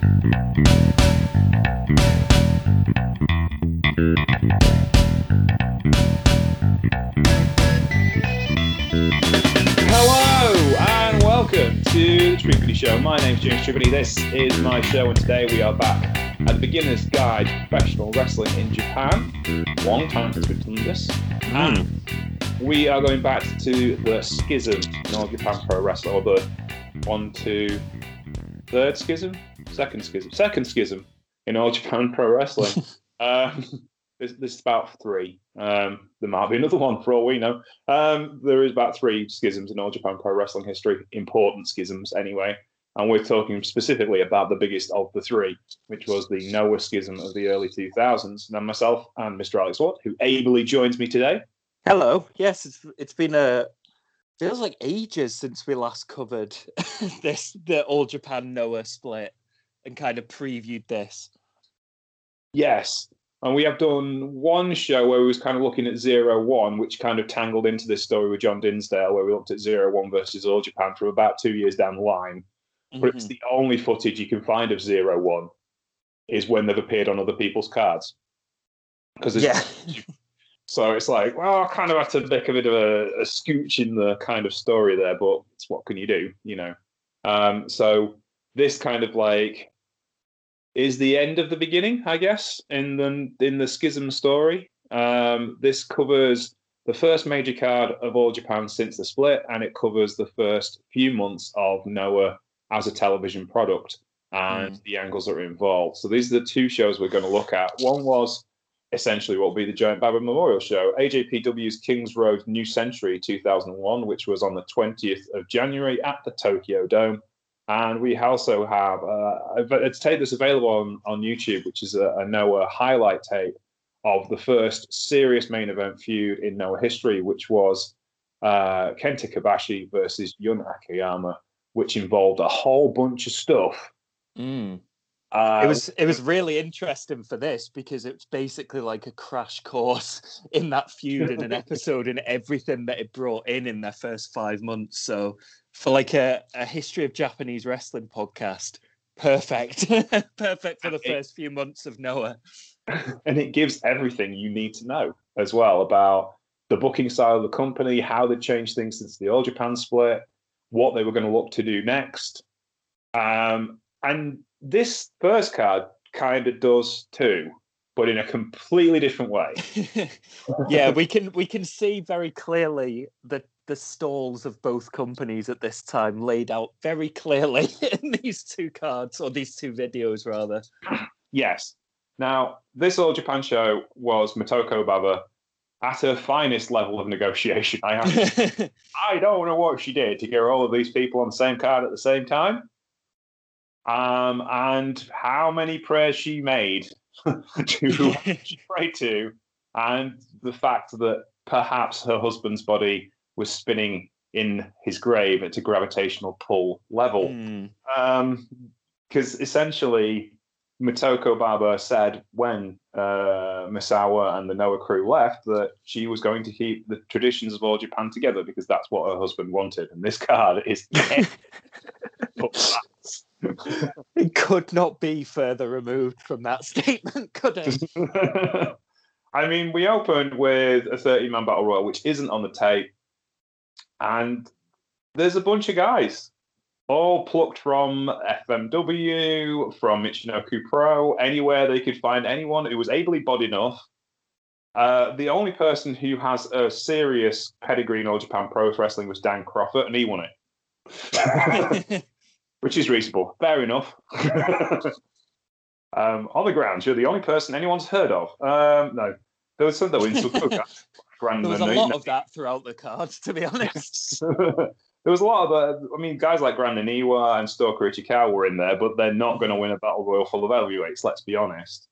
Hello and welcome to the Tripany Show. My name's James Tripany. This is my show, and today we are back at the beginner's guide to professional wrestling in Japan. Long time since we've done this. And hmm. we are going back to the schism in All Japan Pro Wrestling, or the one, two, third schism, second schism, second schism in All Japan Pro Wrestling. um, there's, there's about three. Um, there might be another one for all we know. Um, there is about three schisms in All Japan Pro Wrestling history, important schisms anyway. And we're talking specifically about the biggest of the three, which was the Noah schism of the early 2000s. And myself and Mr. Alex Watt, who ably joins me today. Hello. Yes, it's it's been a feels like ages since we last covered this the All Japan Noah split and kind of previewed this. Yes. And we have done one show where we was kind of looking at Zero One, which kind of tangled into this story with John Dinsdale, where we looked at Zero One versus All Japan from about two years down the line. But it's Mhm. the only footage you can find of Zero One is when they've appeared on other people's cards. Because yeah. so it's like, well, I kind of have to make a bit of a, a scooch in the kind of story there, but it's what can you do, you know? Um, so this kind of like is the end of the beginning, I guess, in the in the schism story. Um, this covers the first major card of All Japan since the split, and it covers the first few months of Noah as a television product and the angles that are involved. So these are the two shows we're going to look at. One was essentially what will be the Giant Baba Memorial Show, AJPW's Kings Road New Century 2001, which was on the 20th of January at the Tokyo Dome. And we also have uh, a tape that's available on, on YouTube, which is a, a Noah highlight tape of the first serious main event feud in Noah history, which was uh, Kenta Kobashi versus Jun Akiyama, which involved a whole bunch of stuff. Mm. Uh, It was it was really interesting for this because it's basically like a crash course in that feud in an episode and everything that it brought in in their first five months. So for like a, a history of Japanese wrestling podcast, perfect, perfect for the first few months of Noah. and it gives everything you need to know as well about the booking style of the company, how they changed things since the All Japan split, what they were going to look to do next. Um, and this first card kind of does too, but in a completely different way. yeah, we can we can see very clearly the the stalls of both companies at this time laid out very clearly in these two cards or these two videos rather. Yes. Now, this All Japan show was Motoko Baba at her finest level of negotiation. I have I don't know what she did to get all of these people on the same card at the same time. Um, and how many prayers she made to who she prayed to, and the fact that perhaps her husband's body was spinning in his grave at a gravitational pull level. Mm, Um, because essentially, Motoko Baba said when uh, Misawa and the Noah crew left that she was going to keep the traditions of all Japan together because that's what her husband wanted. And this card is it could not be further removed from that statement, could it? I mean, we opened with a 30 man battle royal, which isn't on the tape. And there's a bunch of guys, all plucked from FMW, from Michinoku Pro, anywhere they could find anyone who was ably bodied enough. Uh, the only person who has a serious pedigree in All Japan Pro Wrestling was Dan Crawford, and he won it. which is reasonable. Fair enough. um, on the grounds, you're the only person anyone's heard of. Um, no, there was some that were in Sukuga. there was a lot of that throughout the cards, to be honest. there was a lot of, uh, I mean, guys like Grand Naniwa and Stalker Ichikawa were in there, but they're not going to win a battle royal full of heavyweights. Let's be honest.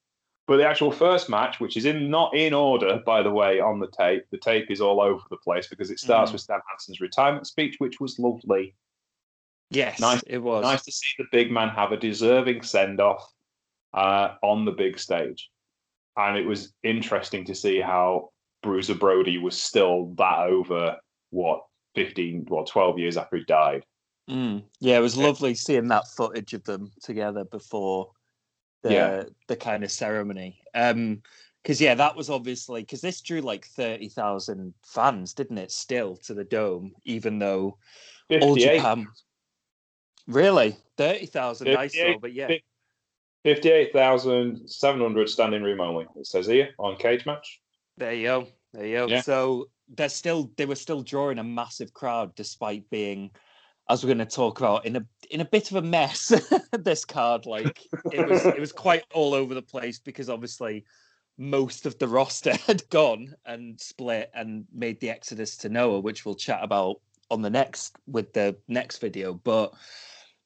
But the actual first match, which is in not in order, by the way, on the tape, the tape is all over the place because it starts Mhm. with Stan Hansen's retirement speech, which was lovely. Yes, Nice- it was. Nice to see the big man have a deserving send off uh, on the big stage. And it was interesting to see how Bruiser Brody was still that over, what, 15, well, 12 years after he died. Mm. Yeah, it was lovely seeing that footage of them together before the Yeah. the kind of ceremony. Um, because yeah, that was obviously because this drew like thirty thousand fans, didn't it? Still to the dome, even though all 58, Japan. Really, thirty thousand. I saw, 58, but yeah, 58,700 standing room only. It says here on Cage Match. There you go. There you go. Yeah. So they're still they were still drawing a massive crowd despite being, as we're going to talk about, in a in a bit of a mess. this card, like it was it was quite all over the place because obviously most of the roster had gone and split and made the exodus to Noah, which we'll chat about on the next with the next video. But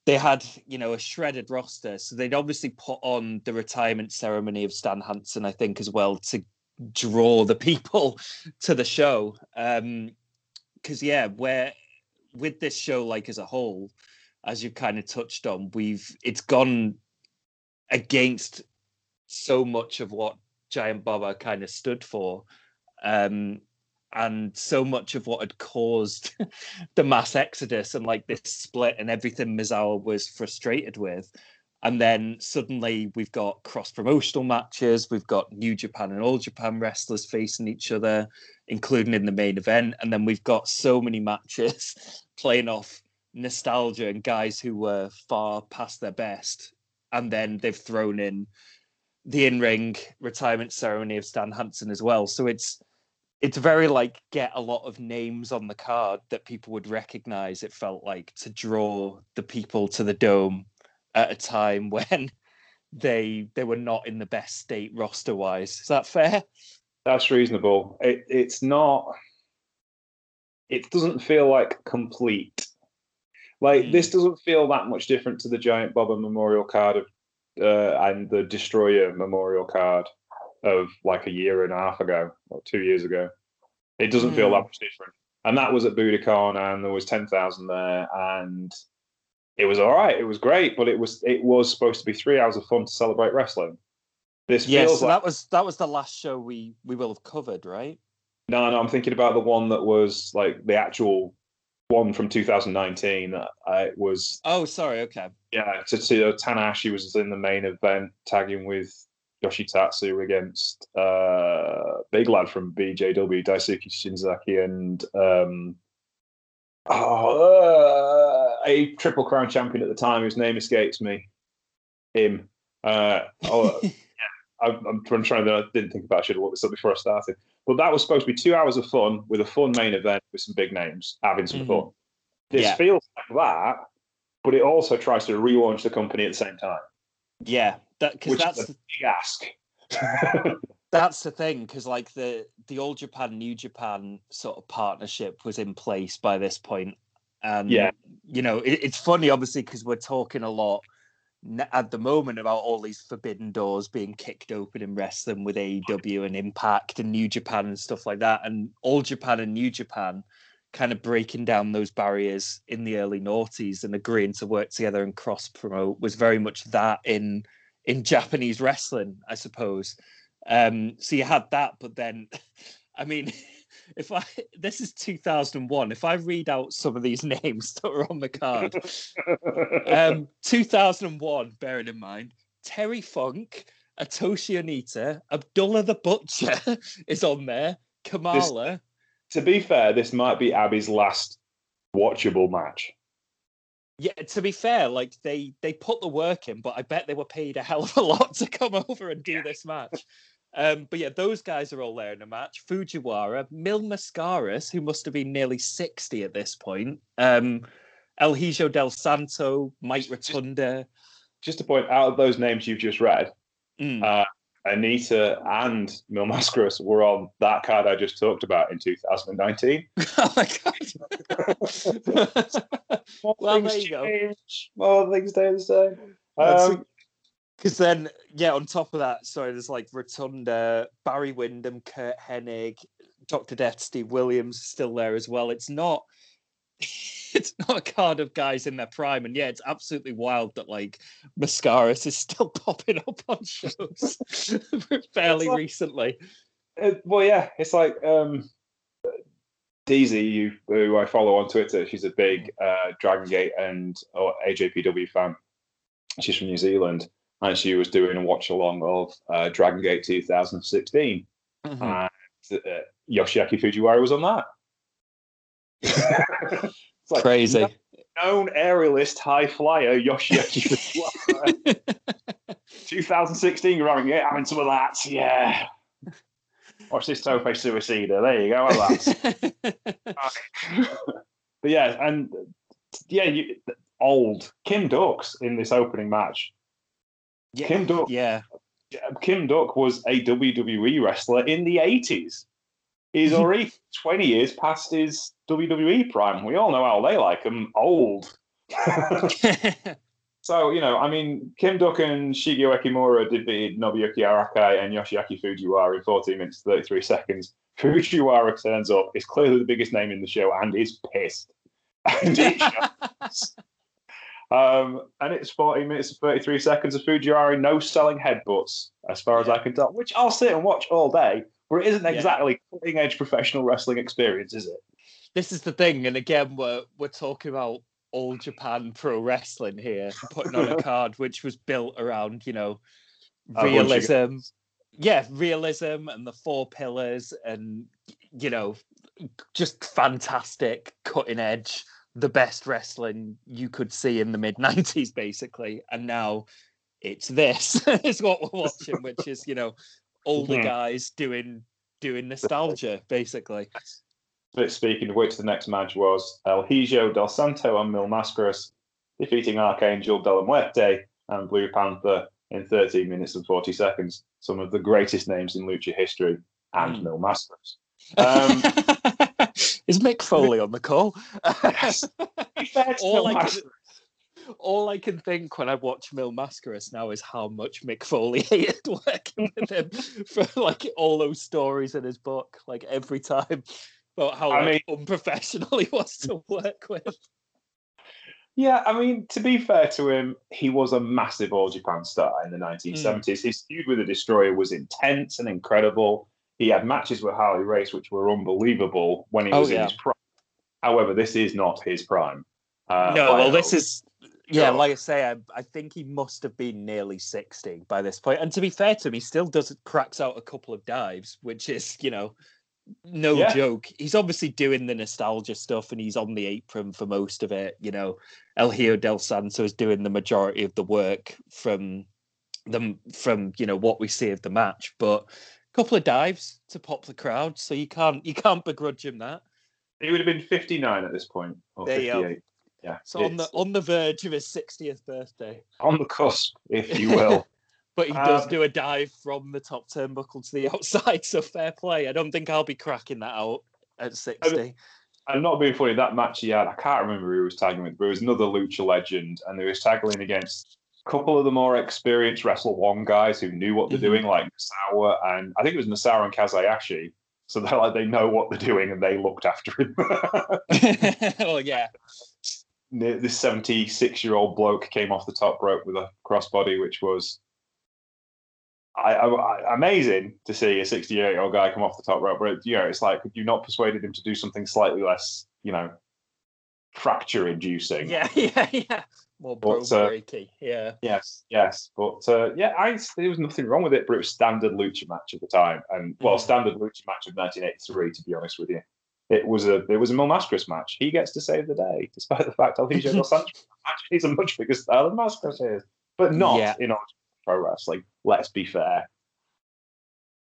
they had, you know, a shredded roster. So they'd obviously put on the retirement ceremony of Stan Hansen, I think, as well, to draw the people to the show. Um, because yeah, where with this show, like as a whole, as you've kind of touched on, we've it's gone against so much of what Giant Baba kind of stood for. Um, and so much of what had caused the mass exodus and like this split and everything Misawa was frustrated with. And then suddenly we've got cross promotional matches, we've got New Japan and All Japan wrestlers facing each other, including in the main event. And then we've got so many matches playing off nostalgia and guys who were far past their best. And then they've thrown in the in-ring retirement ceremony of Stan Hansen as well. So it's it's very like get a lot of names on the card that people would recognize. It felt like to draw the people to the dome at a time when they they were not in the best state roster wise. Is that fair? That's reasonable. It, it's not. It doesn't feel like complete. Like Hmm. this doesn't feel that much different to the Giant Baba Memorial card of, uh, and the Destroyer Memorial card of like a year and a half ago or two years ago. It doesn't feel Hmm. that much different. And that was at Budokan, and there was ten thousand there, and it was all right. It was great, but it was it was supposed to be three hours of fun to celebrate wrestling. This Yes, feels so like that was that was the last show we we will have covered, right? No, no, I'm thinking about the one that was like the actual one from 2019. That I was, Oh, sorry. Okay. yeah, to, to Tanahashi was in the main event, tagging with Yoshitatsu against uh, big lad from BJW, Daisuke Shinzaki, and um, oh, uh, a triple crown champion at the time whose name escapes me. Him. Uh, oh, I'm, I'm trying to. I didn't think about. I should have looked this up before I started. But that was supposed to be two hours of fun with a fun main event with some big names having some Mhm. fun. This Yeah. feels like that, but it also tries to relaunch the company at the same time, yeah, that because that's a big ask. that's the thing because like the the old japan new japan sort of partnership was in place by this point and Yeah. you know it, it's funny obviously because we're talking a lot at the moment about all these forbidden doors being kicked open in wrestling with AEW and Impact and New Japan and stuff like that and all Japan and New Japan kind of breaking down those barriers in the early noughties and agreeing to work together and cross promote was very much that in in Japanese wrestling, I suppose. Um, so you had that, but then, I mean, if I this is 2001, if I read out some of these names that are on the card, um, 2001, bearing in mind, Terry Funk, Atsushi Onita, Abdullah the Butcher is on there, Kamala. to be fair, this might be Abby's last watchable match. Yeah, to be fair, like they they put the work in, but I bet they were paid a hell of a lot to come over and do this match. Um, but yeah, those guys are all there in the match. Fujiwara, Mil Mascaras, who must have been nearly 60 at this point. Um, El Hijo del Santo, Mike Rotunda. Just to point out, those names you've just read, Mm. Uh, Onita and Mil Mascaras were on that card I just talked about in 2019. oh my god. More Well, things there you go. change, More things stay the same. That's- Um, Because then, yeah, on top of that, sorry, there's like Rotunda, Barry Windham, Curt Hennig, Dr. Death, Steve Williams still there as well. It's not it's not a card of guys in their prime. And yeah, it's absolutely wild that like Mascaras is still popping up on shows fairly like- recently. it- well, yeah, it's like um, Daisy, who I follow on Twitter, she's a big uh, Dragon Gate and or AJPW fan. She's from New Zealand, and she was doing a watch along of uh, Dragon Gate 2016, Mhm. and uh, Yoshiaki Fujiwara was on that. It's like, Crazy. known aerialist high flyer Yoshiaki Fujiwara. 2016 Dragon Gate, having some of that, yeah. Watch this Tope Suicida. There you go. Have that. but yeah, and yeah, you, old Kim Duks in this opening match. yeah. Kim Duk, yeah. Kim Duk was a WWE wrestler in the eighties. He's already twenty years past his WWE prime. We all know how they like him, old. so you know, I mean, Kim Duk and Shigeo Ekimura defeated Nobuyuki Arakai and Yoshiaki Fujiwara in 14 minutes 33 seconds. Fujiwara turns up, is clearly the biggest name in the show, and is pissed. And. Um, and it's 40 minutes and 33 seconds of Fujiwara no selling headbutts, as far as I can tell, which I'll sit and watch all day, but it isn't Yeah. exactly cutting edge professional wrestling experience, is it? this is the thing, and again, we're we're talking about all Japan pro wrestling here, putting on a card which was built around, you know, realism. Yeah, realism and the four pillars, and you know, just fantastic, cutting edge, the best wrestling you could see in the mid '90s, basically. And now it's this is what we're watching, which is you know, older Mhm. guys doing doing nostalgia, basically. But speaking of which, the next match was El Hijo del Santo and Mil Mascaras defeating Arkangel de la Muerte and Blue Panther in 13 minutes and 40 seconds. Some of the greatest names in lucha history and Mm. Mil Mascaras. Um, Is Mick Foley on the call? Yes. Be fair to All I Mascaras. All I can think when I watch Mil Mascaras now is how much Mick Foley hated working with him for like all those stories in his book, like every time about how I like, unprofessional he was to work with. Yeah, I mean, to be fair to him, he was a massive All Japan star in the 1970s. His feud with the Destroyer was intense and incredible. He had matches with Harley Race, which were unbelievable when he Oh, was in yeah. his prime. However, this is not his prime. Uh, no, well, this is yeah, like I say, I, I think he must have been nearly sixty by this point. And to be fair to him, he still does cracks out a couple of dives, which is you know no Yeah. joke. He's obviously doing the nostalgia stuff, and he's on the apron for most of it. You know, El Hijo del Santo is doing the majority of the work from them from you know what we see of the match, but a couple of dives to pop the crowd, so you can't you can't begrudge him that. He would have been 59 at this point, or There 58. Yeah, So on the on the verge of his sixtieth birthday. on the cusp, if you will. But he does Um, do a dive from the top turnbuckle to the outside, so fair play. I don't think I'll be cracking that out at 60. and not being funny, that match he had, I can't remember who he was tagging with, but it was another lucha legend, and they was tagging against a couple of the more experienced Wrestle One guys who knew what they're Mhm. doing, like Nasawa, and I think it was Nasawa and Kaz Hayashi. So they're like they know what they're doing, and they looked after him. oh, yeah. This 76 year old bloke came off the top rope with a crossbody, which was I, I, amazing to see a 68 year old guy come off the top rope. But you know, it's like you not persuaded him to do something slightly less, you know, fracture inducing. Yeah, yeah, yeah. More But, uh, breaky. Yeah. Yes, yes, but uh, yeah, I there was nothing wrong with it. But it was standard lucha match at the time, and well, Mhm. standard lucha match of 1983. To be honest with you, it was a it was a Mil Mascaras match. He gets to save the day, despite the fact El Hijo del Santos actually is a much bigger star than Mascaras is, but not Yeah. in pro wrestling. Let's be fair.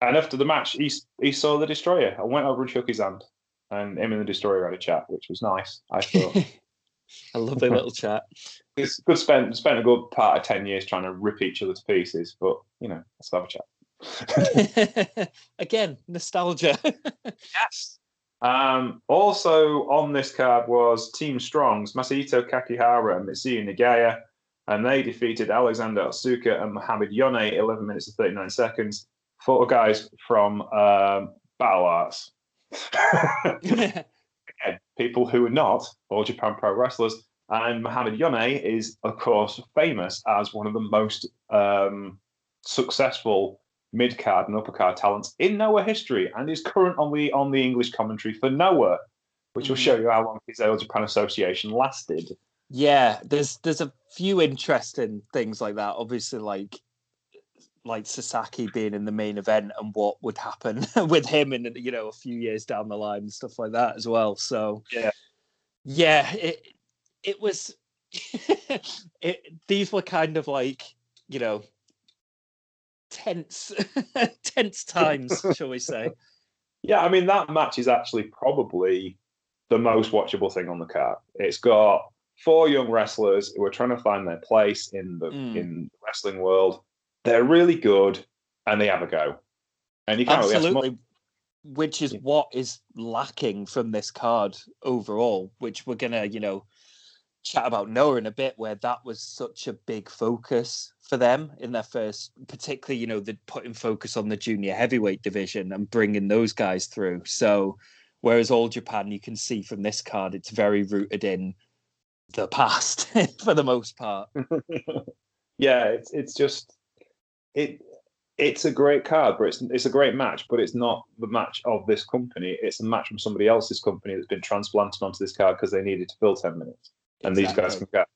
And after the match, he he saw the Destroyer and went over and shook his hand, and him and the Destroyer had a chat, which was nice. I thought. a lovely little chat. it's good spent spent a good part of 10 years trying to rip each other to pieces but you know let's have a chat Again, nostalgia. yes um, also on this card was Team Strong's Masahito Kakihara and Mitsuya Nagaya, and they defeated Alexander Otsuka and Mohamed Yone 11 minutes and 39 seconds. Four guys from um, Battlarts. Again, people who are not All Japan Pro wrestlers. And Mohamed Yone is, of course, famous as one of the most um, successful mid card and upper card talents in Noah history, and is current on the on the English commentary for Noah. which will Mm. show you how long his All Japan Association lasted. Yeah, there's there's a few interesting things like that. Obviously, like like Sasaki being in the main event and what would happen with him in you know a few years down the line and stuff like that as well. So Yeah. yeah, it it was it. These were kind of like you know tense tense times, shall we say? Yeah, I mean that match is actually probably the most watchable thing on the card. It's got four young wrestlers who are trying to find their place in the Mm. in the wrestling world. They're really good, and they have a go. And you can't really Absolutely. Which is Yeah. what is lacking from this card overall, which we're gonna, you know, chat about Noah in a bit, where that was such a big focus for them in their first, particularly, you know, the putting focus on the junior heavyweight division and bringing those guys through. So, whereas All Japan, you can see from this card, it's very rooted in the past for the most part. yeah, it's it's just it it's a great card, but it's it's a great match, but it's not the match of this company. It's a match from somebody else's company that's been transplanted onto this card because they needed to fill ten minutes, and these guys can get.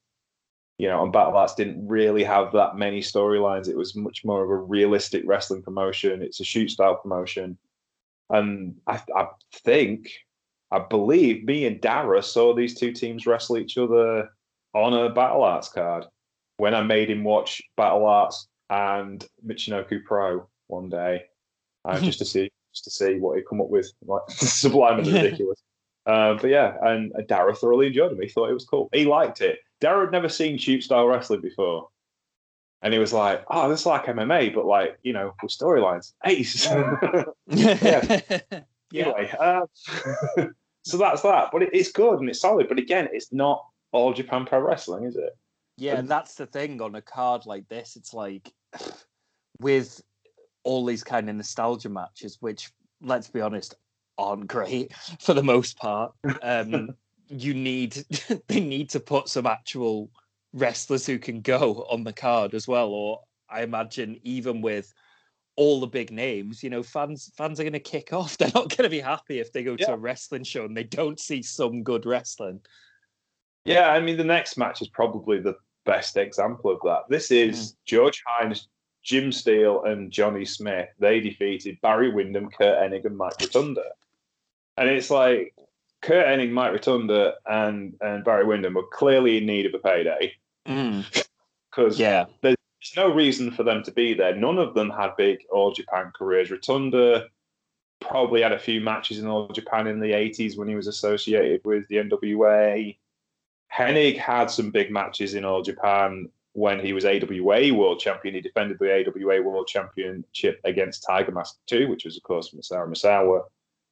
You know, and Battlarts didn't really have that many storylines. It was much more of a realistic wrestling promotion. It's a shoot style promotion, and I, I think, I believe, me and Dara saw these two teams wrestle each other on a Battlarts card when I made him watch Battlarts and Michinoku Pro one day, uh, just to see just to see what he'd come up with, like sublime and ridiculous. Um, but yeah, and, and Dara thoroughly enjoyed him. He thought it was cool. He liked it. Dara had never seen shoot style wrestling before. And he was like, "Oh, this is like MMA, but like you know, with storylines." Ace. yeah. anyway, uh, so that's that. But it, it's good and it's solid. But again, it's not all Japan Pro Wrestling, is it? Yeah, And- that's the thing on a card like this. It's like with all these kind of nostalgia matches, which let's be honest, aren't great for the most part. Um, you need they need to put some actual wrestlers who can go on the card as well. Or I imagine even with all the big names, you know, fans fans are going to kick off. They're not going to be happy if they go to a wrestling show and they don't see some good wrestling. Yeah, I mean, the next match is probably the best example of that. This is hmm. George Hines, Jim Steele, and Johnny Smith. They defeated Barry Windham, Curt Hennig, and Mike Rotunda. And it's like Curt Hennig, Mike Rotunda, and, and Barry Windham were clearly in need of a payday mm. because Yeah. there's no reason for them to be there. None of them had big All Japan careers. Rotunda probably had a few matches in All Japan in the 80s when he was associated with the NWA. Hennig had some big matches in All Japan when he was AWA World Champion. He defended the AWA World Championship against Tiger Mask 2, which was, of course, Masaru Misawa.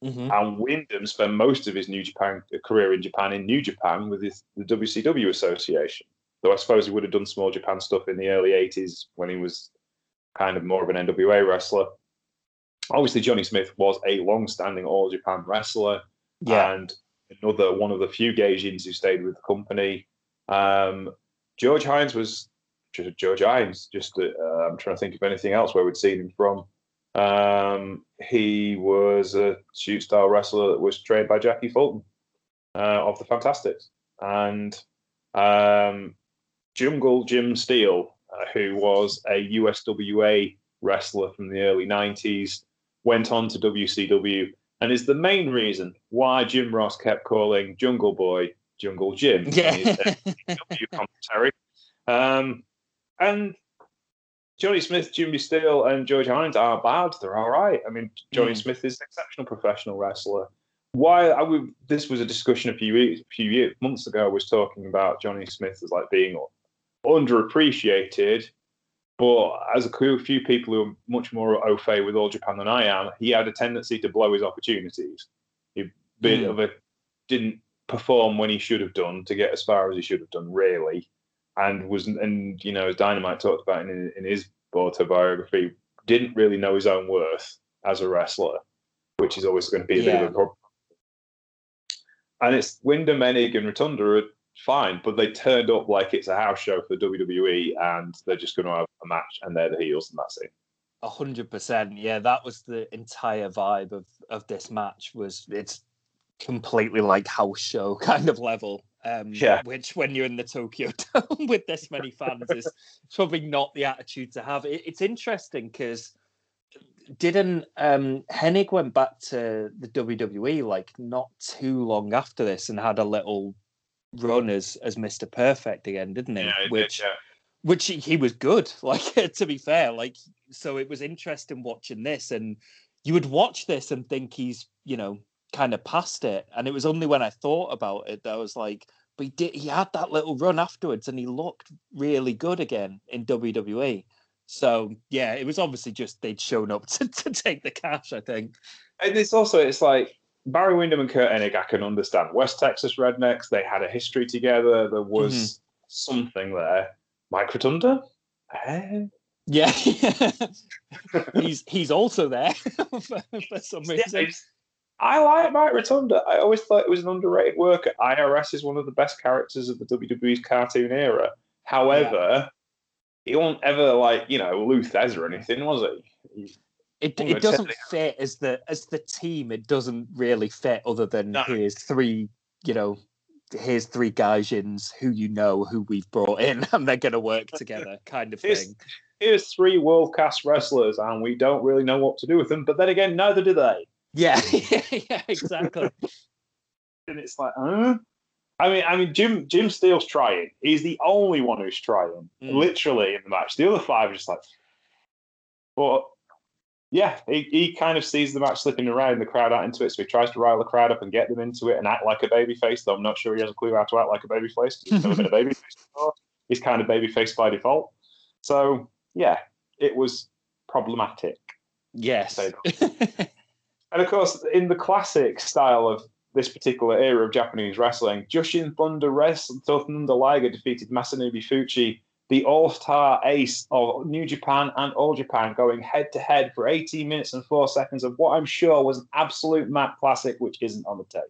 Mhm. And Windham spent most of his New Japan career in Japan in New Japan with his, the WCW Association. Though I suppose he would have done small Japan stuff in the early 80s when he was kind of more of an NWA wrestler. Obviously, Johnny Smith was a long standing All Japan wrestler Yeah. and another one of the few Gaijins who stayed with the company. Um, George Hines was just George Hines. Just uh, I'm trying to think of anything else where we'd seen him from. Um, he was a shoot style wrestler that was trained by Jackie Fulton uh, of the Fantastics, and um, Jungle Jim Steele, uh, who was a USWA wrestler from the early 90s, went on to WCW and is the main reason why Jim Ross kept calling Jungle Boy Jungle Jim in his Yeah. Commentary. Um, and Johnny Smith, Jimmy Steele, and George Hines are bad. They're all right. I mean, Johnny Mm. Smith is an exceptional professional wrestler. Why I would, this was a discussion a few weeks, few years, months ago. I was talking about Johnny Smith as like being underappreciated, but as a few few people who are much more au fait with All Japan than I am, he had a tendency to blow his opportunities. He bit Mm. of a didn't perform when he should have done to get as far as he should have done, really, and was and you know as Dynamite talked about in, in his autobiography, didn't really know his own worth as a wrestler, which is always going to be a bit of a problem. And it's Windham, Hennig, and Rotunda are fine, but they turned up like it's a house show for WWE, and they're just going to have a match, and they're the heels, and that's it. A hundred percent. Yeah, that was the entire vibe of of this match. Was it's completely like house show kind of level. Um, Yeah. Which, when you're in the Tokyo Dome with this many fans, is probably not the attitude to have. It, it's interesting because didn't um Hennig went back to the WWE like not too long after this and had a little run as as Mr. Perfect again, didn't he? Yeah, it did, which yeah. which he, he was good. Like to be fair, like so it was interesting watching this, and you would watch this and think he's you know kind of past it, and it was only when I thought about it that I was like, but he did he had that little run afterwards, and he looked really good again in WWE. So yeah, it was obviously just they'd shown up to, to take the cash. I think. And it's also it's like Barry Windham and Curt Hennig. I can understand West Texas rednecks. They had a history together. There was Mm-hmm. something there. Mike Rotunda. Eh? Yeah, he's he's also there for, for some reason. it's- I like Mike Rotunda. I always thought it was an underrated worker. IRS is one of the best characters of the WWE's cartoon era. However, he wasn't ever like you know Lou Thesz or anything, was he? He- It, it doesn't fit as the as the team. It doesn't really fit. Other than No. here's three, you know, here's three Gaijins who you know who we've brought in, and they're gonna work together, kind of thing. Here's three world class wrestlers, and we don't really know what to do with them. But then again, neither do they. Yeah, yeah, exactly. And it's like, huh? I mean, I mean, Jim Jim Steele's trying. He's the only one who's trying, Mm. literally in the match. The other five are just like, but yeah, he, he kind of sees the match slipping around, the crowd out into it, so he tries to rile the crowd up and get them into it and act like a babyface. Though I'm not sure he has a clue how to act like a babyface. He's never been a babyface before. He's kind of babyface by default. So yeah, it was problematic. Yes. And of course, in the classic style of this particular era of Japanese wrestling, Jushin Thunder, Res- Thunder Liger defeated Masanobu Fuchi, the all-star ace of New Japan and All Japan, going head-to-head for 18 minutes and 4 seconds of what I'm sure was an absolute map classic, which isn't on the tape.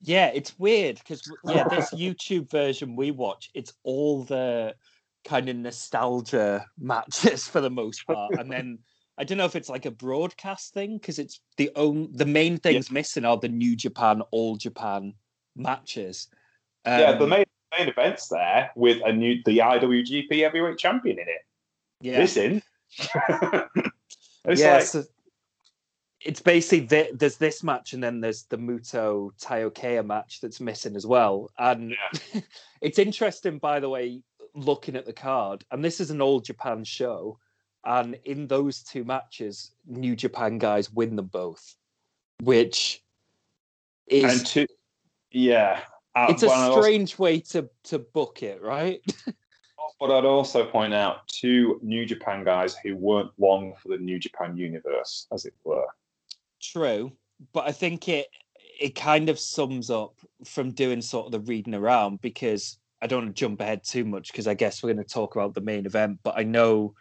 Yeah, it's weird because yeah, this YouTube version we watch, it's all the kind of nostalgia matches for the most part, and then I don't know if it's like a broadcast thing because it's the own the main things missing are the New Japan, All Japan matches. yeah, the Um, main, main event's there with a new the IWGP Heavyweight Champion in it. yeah, This in. it's yeah, like, so it's basically th- there's this match and then there's the Muto Taokea match that's missing as well. And it's interesting, by the way, looking at the card, and this is an All Japan show, and in those two matches, New Japan guys win them both, which is and two, yeah. Uh, it's a I also- strange way to to book it, right? But I'd also point out two New Japan guys who weren't long for the New Japan universe, as it were. True, but I think it it kind of sums up from doing sort of the reading around because I don't want to jump ahead too much because I guess we're going to talk about the main event. But I know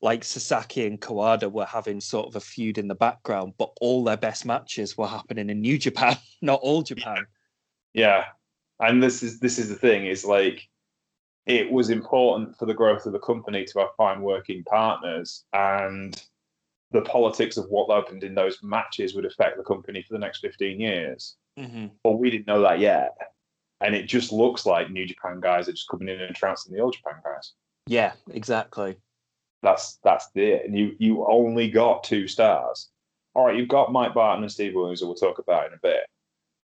like Sasaki and Kawada were having sort of a feud in the background, but all their best matches were happening in New Japan, not all Japan. Yeah, and this is this is the thing is like it was important for the growth of the company to have fine working partners, and the politics of what happened in those matches would affect the company for the next fifteen years. Mm-hmm. But we didn't know that yet, and it just looks like New Japan guys are just coming in and trouncing the old Japan guys. Yeah, exactly. That's that's it. And you you only got two stars. All right, you've got Mike Barton and Steve Williams, who we'll talk about in a bit,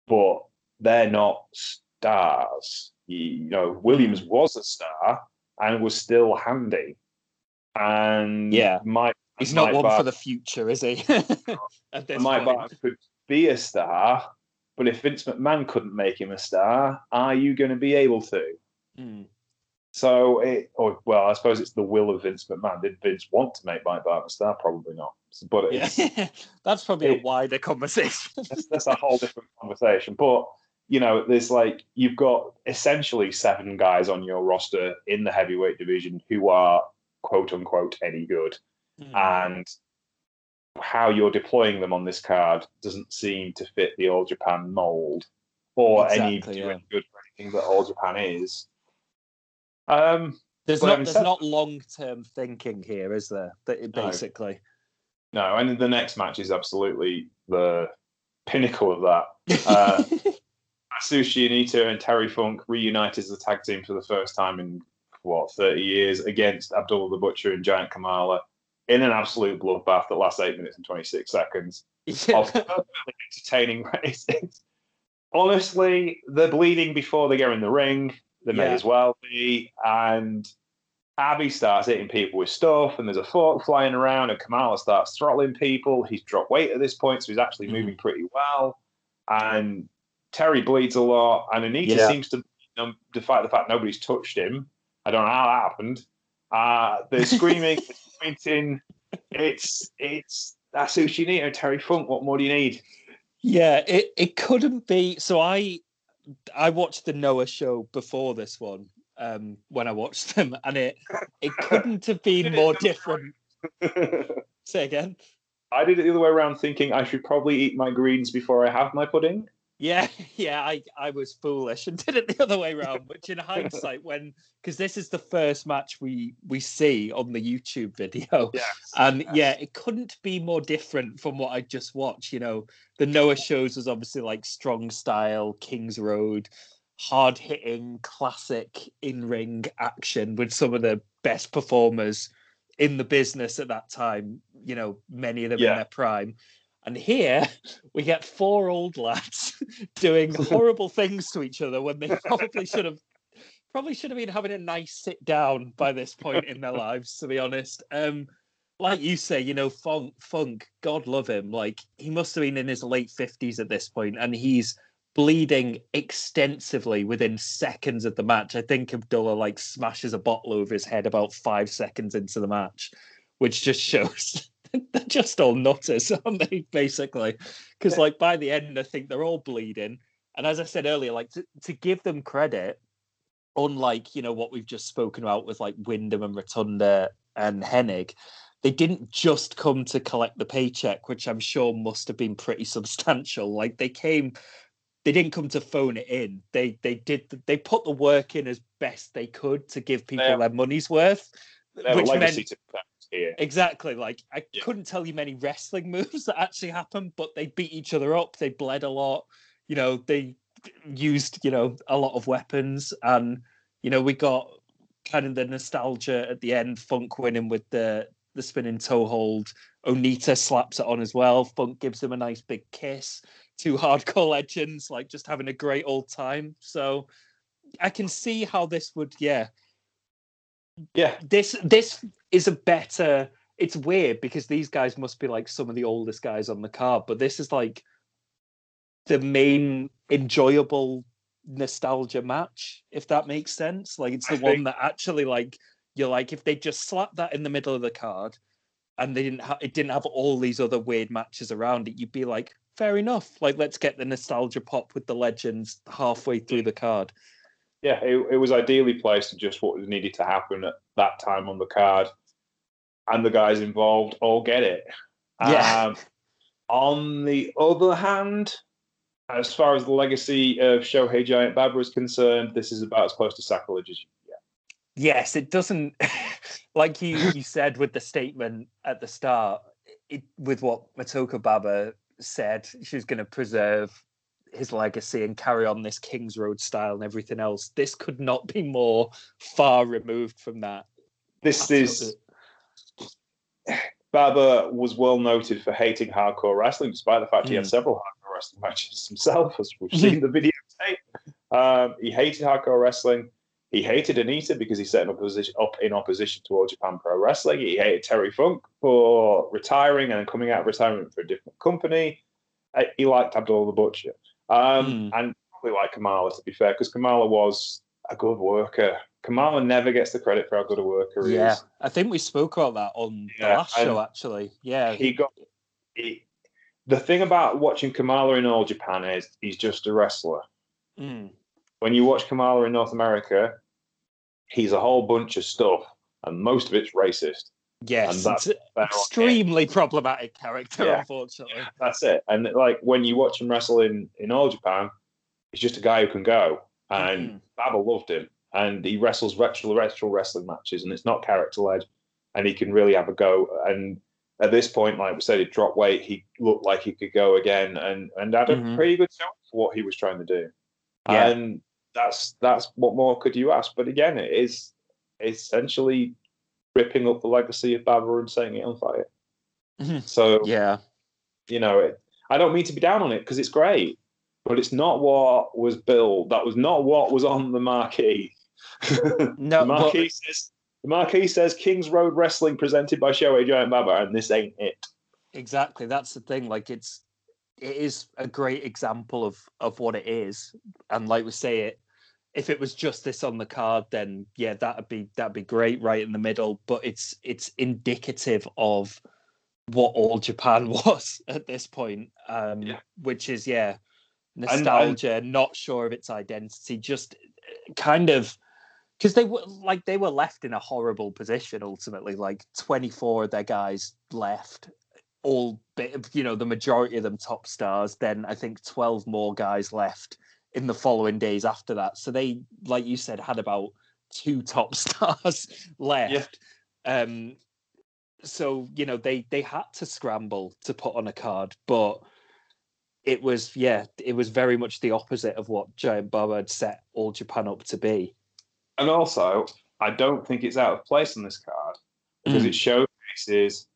but they're not stars. You, you know, Williams was a star and was still handy. And Yeah. Mike He's not Mike one for the future, is he? At this Mike. Barton could be a star, but if Vince McMahon couldn't make him a star, are you going to be able to? Mm. So, it, or well, I suppose it's the will of Vince McMahon. Did Vince want to make Mike Barton a star? Probably not. But it's, Yeah, that's probably a wider conversation. that's, that's a whole different conversation. But you know, there's like you've got essentially seven guys on your roster in the heavyweight division who are quote unquote any good, Mm. and how you're deploying them on this card doesn't seem to fit the All Japan mold or any Exactly, do yeah. any good for anything that All Japan is. Um, There's not there's said- not long term thinking here, is there? That it basically. No, and the next match is absolutely the pinnacle of that. Uh, Atsushi Onita and Terry Funk reunited as a tag team for the first time in what 30 years against Abdullah the Butcher and Giant Kamala in an absolute bloodbath that lasts eight minutes and 26 seconds Yeah. of perfectly entertaining races. Honestly, they're bleeding before they go in the ring. They may as well be. And Abby starts hitting people with stuff, and there's a fork flying around, and Kamala starts throttling people. He's dropped weight at this point, so he's actually Mhm. moving pretty well. And Terry bleeds a lot, and Onita Yeah. seems to, um, despite the fact nobody's touched him, I don't know how that happened. Uh, they're screaming, they're pointing. It's it's that's who you need. Terry Funk. What more do you need? Yeah, it, it couldn't be. So I I watched the Noah show before this one um, when I watched them, and it it couldn't have been more different. Say again. I did it the other way around, thinking I should probably eat my greens before I have my pudding. Yeah, yeah, I, I was foolish and did it the other way around. Which, in hindsight, when because this is the first match we we see on the YouTube video, Yes. and yeah, it couldn't be more different from what I just watched. You know, the Noah shows was obviously like strong style, Kings Road, hard hitting, classic in ring action with some of the best performers in the business at that time. You know, many of them in their prime. And here we get four old lads doing horrible things to each other when they probably should have probably should have been having a nice sit down by this point in their lives, to be honest. Um, like you say, you know, Funk, Funk, God love him. Like he must have been in his late fifties at this point, and he's bleeding extensively within seconds of the match. I think Abdullah like smashes a bottle over his head about five seconds into the match, which just shows they're just all nutters, aren't they? Basically, because like by the end, I think they're all bleeding. And as I said earlier, like to, to give them credit, unlike you know what we've just spoken about with like Windham and Rotunda and Hennig, they didn't just come to collect the paycheck, which I'm sure must have been pretty substantial. Like they came, they didn't come to phone it in. They they did they put the work in as best they could to give people Yeah. their money's worth. They Which meant- here. Exactly. Like I Yeah. couldn't tell you many wrestling moves that actually happened, but they beat each other up. They bled a lot. You know, they used you know a lot of weapons, and you know we got kind of the nostalgia at the end. Funk winning with the the spinning toe hold. Onita slaps it on as well. Funk gives him a nice big kiss. Two hardcore legends like just having a great old time. So I can see how this would yeah Yeah, this this is a better it's weird because these guys must be like some of the oldest guys on the card but this is like the main enjoyable nostalgia match if that makes sense. Like it's I the one think- that actually like you're like if they just slapped that in the middle of the card and they didn't have it didn't have all these other weird matches around it you'd be like fair enough. Like let's get the nostalgia pop with the legends halfway through the card. Yeah, it, it was ideally placed to just what was needed to happen at that time on the card, and the guys involved all get it. Yeah. Um, on the other hand, as far as the legacy of Shohei Giant Baba is concerned, this is about as close to sacrilege as you can get. Yes, it doesn't like you you said with the statement at the start, it, with what Motoko Baba said, she was going to preserve his legacy and carry on this Kings Road style and everything else. This could not be more far removed from that. This is Baba was well noted for hating hardcore wrestling, despite the fact he had Mm. several hardcore wrestling matches himself, as we've seen the videotape. Um, he hated hardcore wrestling. He hated Onita because he set him up, position, up in opposition to All Japan Pro Wrestling. He hated Terry Funk for retiring and coming out of retirement for a different company. Uh, He liked Abdullah the Butcher. Um, Mm. And probably like Kamala, to be fair, because Kamala was a good worker. Kamala never gets the credit for how good a worker he Yeah, is. I think we spoke about that on the last show actually. Yeah, he got he, the thing about watching Kamala in All Japan is he's just a wrestler. Mm. When you watch Kamala in North America, he's a whole bunch of stuff, and most of it's racist. yes, that's it's an Better on extremely problematic character, Yeah. unfortunately. That's it. And like when you watch him wrestle in, in All Japan, he's just a guy who can go. And Mhm. Baba loved him. And he wrestles retro retro wrestling matches, and it's not character led. And he can really have a go. And at this point, like we said, he dropped weight. He looked like he could go again, and and had a Mhm. pretty good shot for what he was trying to do. Yeah. And that's that's what more could you ask? But again, it is essentially ripping up the legacy of Baba and setting it on fire. Mhm. So Yeah. you know, it, I don't mean to be down on it because it's great, but it's not what was built. That was not what was on the marquee. No, the but- says the marquee says Kings Road Wrestling presented by Shohei Giant Baba, and this ain't it. exactly that's the thing like it's it is a great example of of what it is and like we say it if it was just this on the card then yeah that'd be that'd be great right in the middle but it's it's indicative of what all japan was at this point um Yeah. which is yeah and- nostalgia not sure of its identity just kind of because they were like they were left in a horrible position ultimately like 24 of their guys left all bit you know the majority of them top stars then i think 12 more guys left in the following days after that. So they like you said had about two top stars left. Um so you know they they had to scramble to put on a card but it was yeah it was very much the opposite of what giant baba had set all japan up to be And also, I don't think it's out of place on this card because Mm. it showcases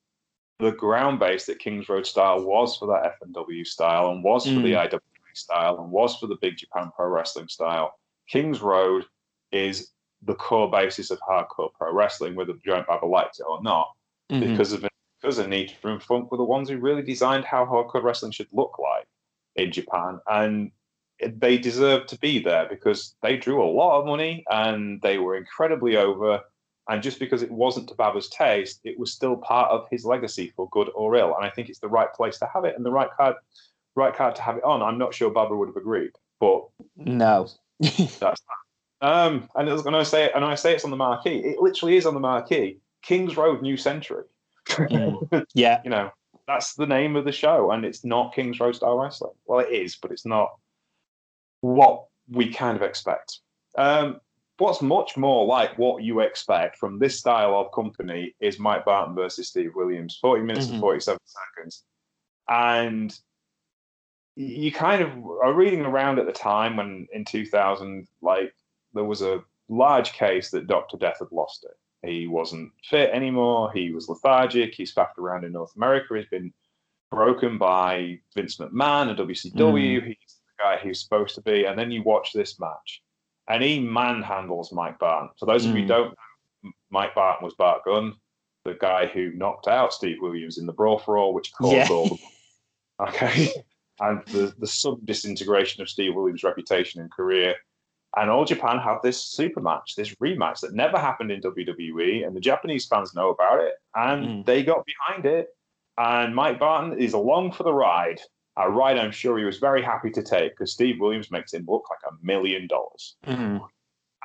the ground base that Kings Road style was for that FMW style and was for the Mm. IWA style and was for the Big Japan Pro Wrestling style. Kings Road is the core basis of hardcore pro wrestling, whether Giant Baba liked it or not, Mhm. because of because of Onita and Funk were the ones who really designed how hardcore wrestling should look like in Japan, and they deserved to be there because they drew a lot of money and they were incredibly over. And just because it wasn't to Baba's taste, it was still part of his legacy for good or ill. And I think it's the right place to have it and the right card, right card to have it on. I'm not sure Baba would have agreed, but no that's that. Um, and as- and I say, and I say it's on the marquee. It literally is on the marquee. Kings Road, New Century. Mm. yeah you know, that's the name of the show, and it's not Kings Road style wrestling. Well, it is, but it's not what we kind of expect. Um, what's much more like what you expect from this style of company is Mike Barton versus Steve Williams, 40 minutes Mhm. and 47 seconds. And you kind of are reading around at the time when in 2000, like, there was a large case that Dr. Death had lost it. He wasn't fit anymore. He was lethargic. He's faffed around in North America. He's been broken by Vince McMahon and WCW. He's the guy he's supposed to be. And then you watch this match, and he manhandles Mike Barton. So those of you who Mm. don't know, Mike Barton was Bart Gunn, the guy who knocked out Steve Williams in the Brawl for All, which caused Yeah. all the okay, and the the sudden disintegration of Steve Williams' reputation and career. And All Japan have this super match, this rematch that never happened in WWE, and the Japanese fans know about it, and Mm. they got behind it. And Mike Barton is along for the ride, a ride I'm sure he was very happy to take because Steve Williams makes him look like a million dollars. Mhm.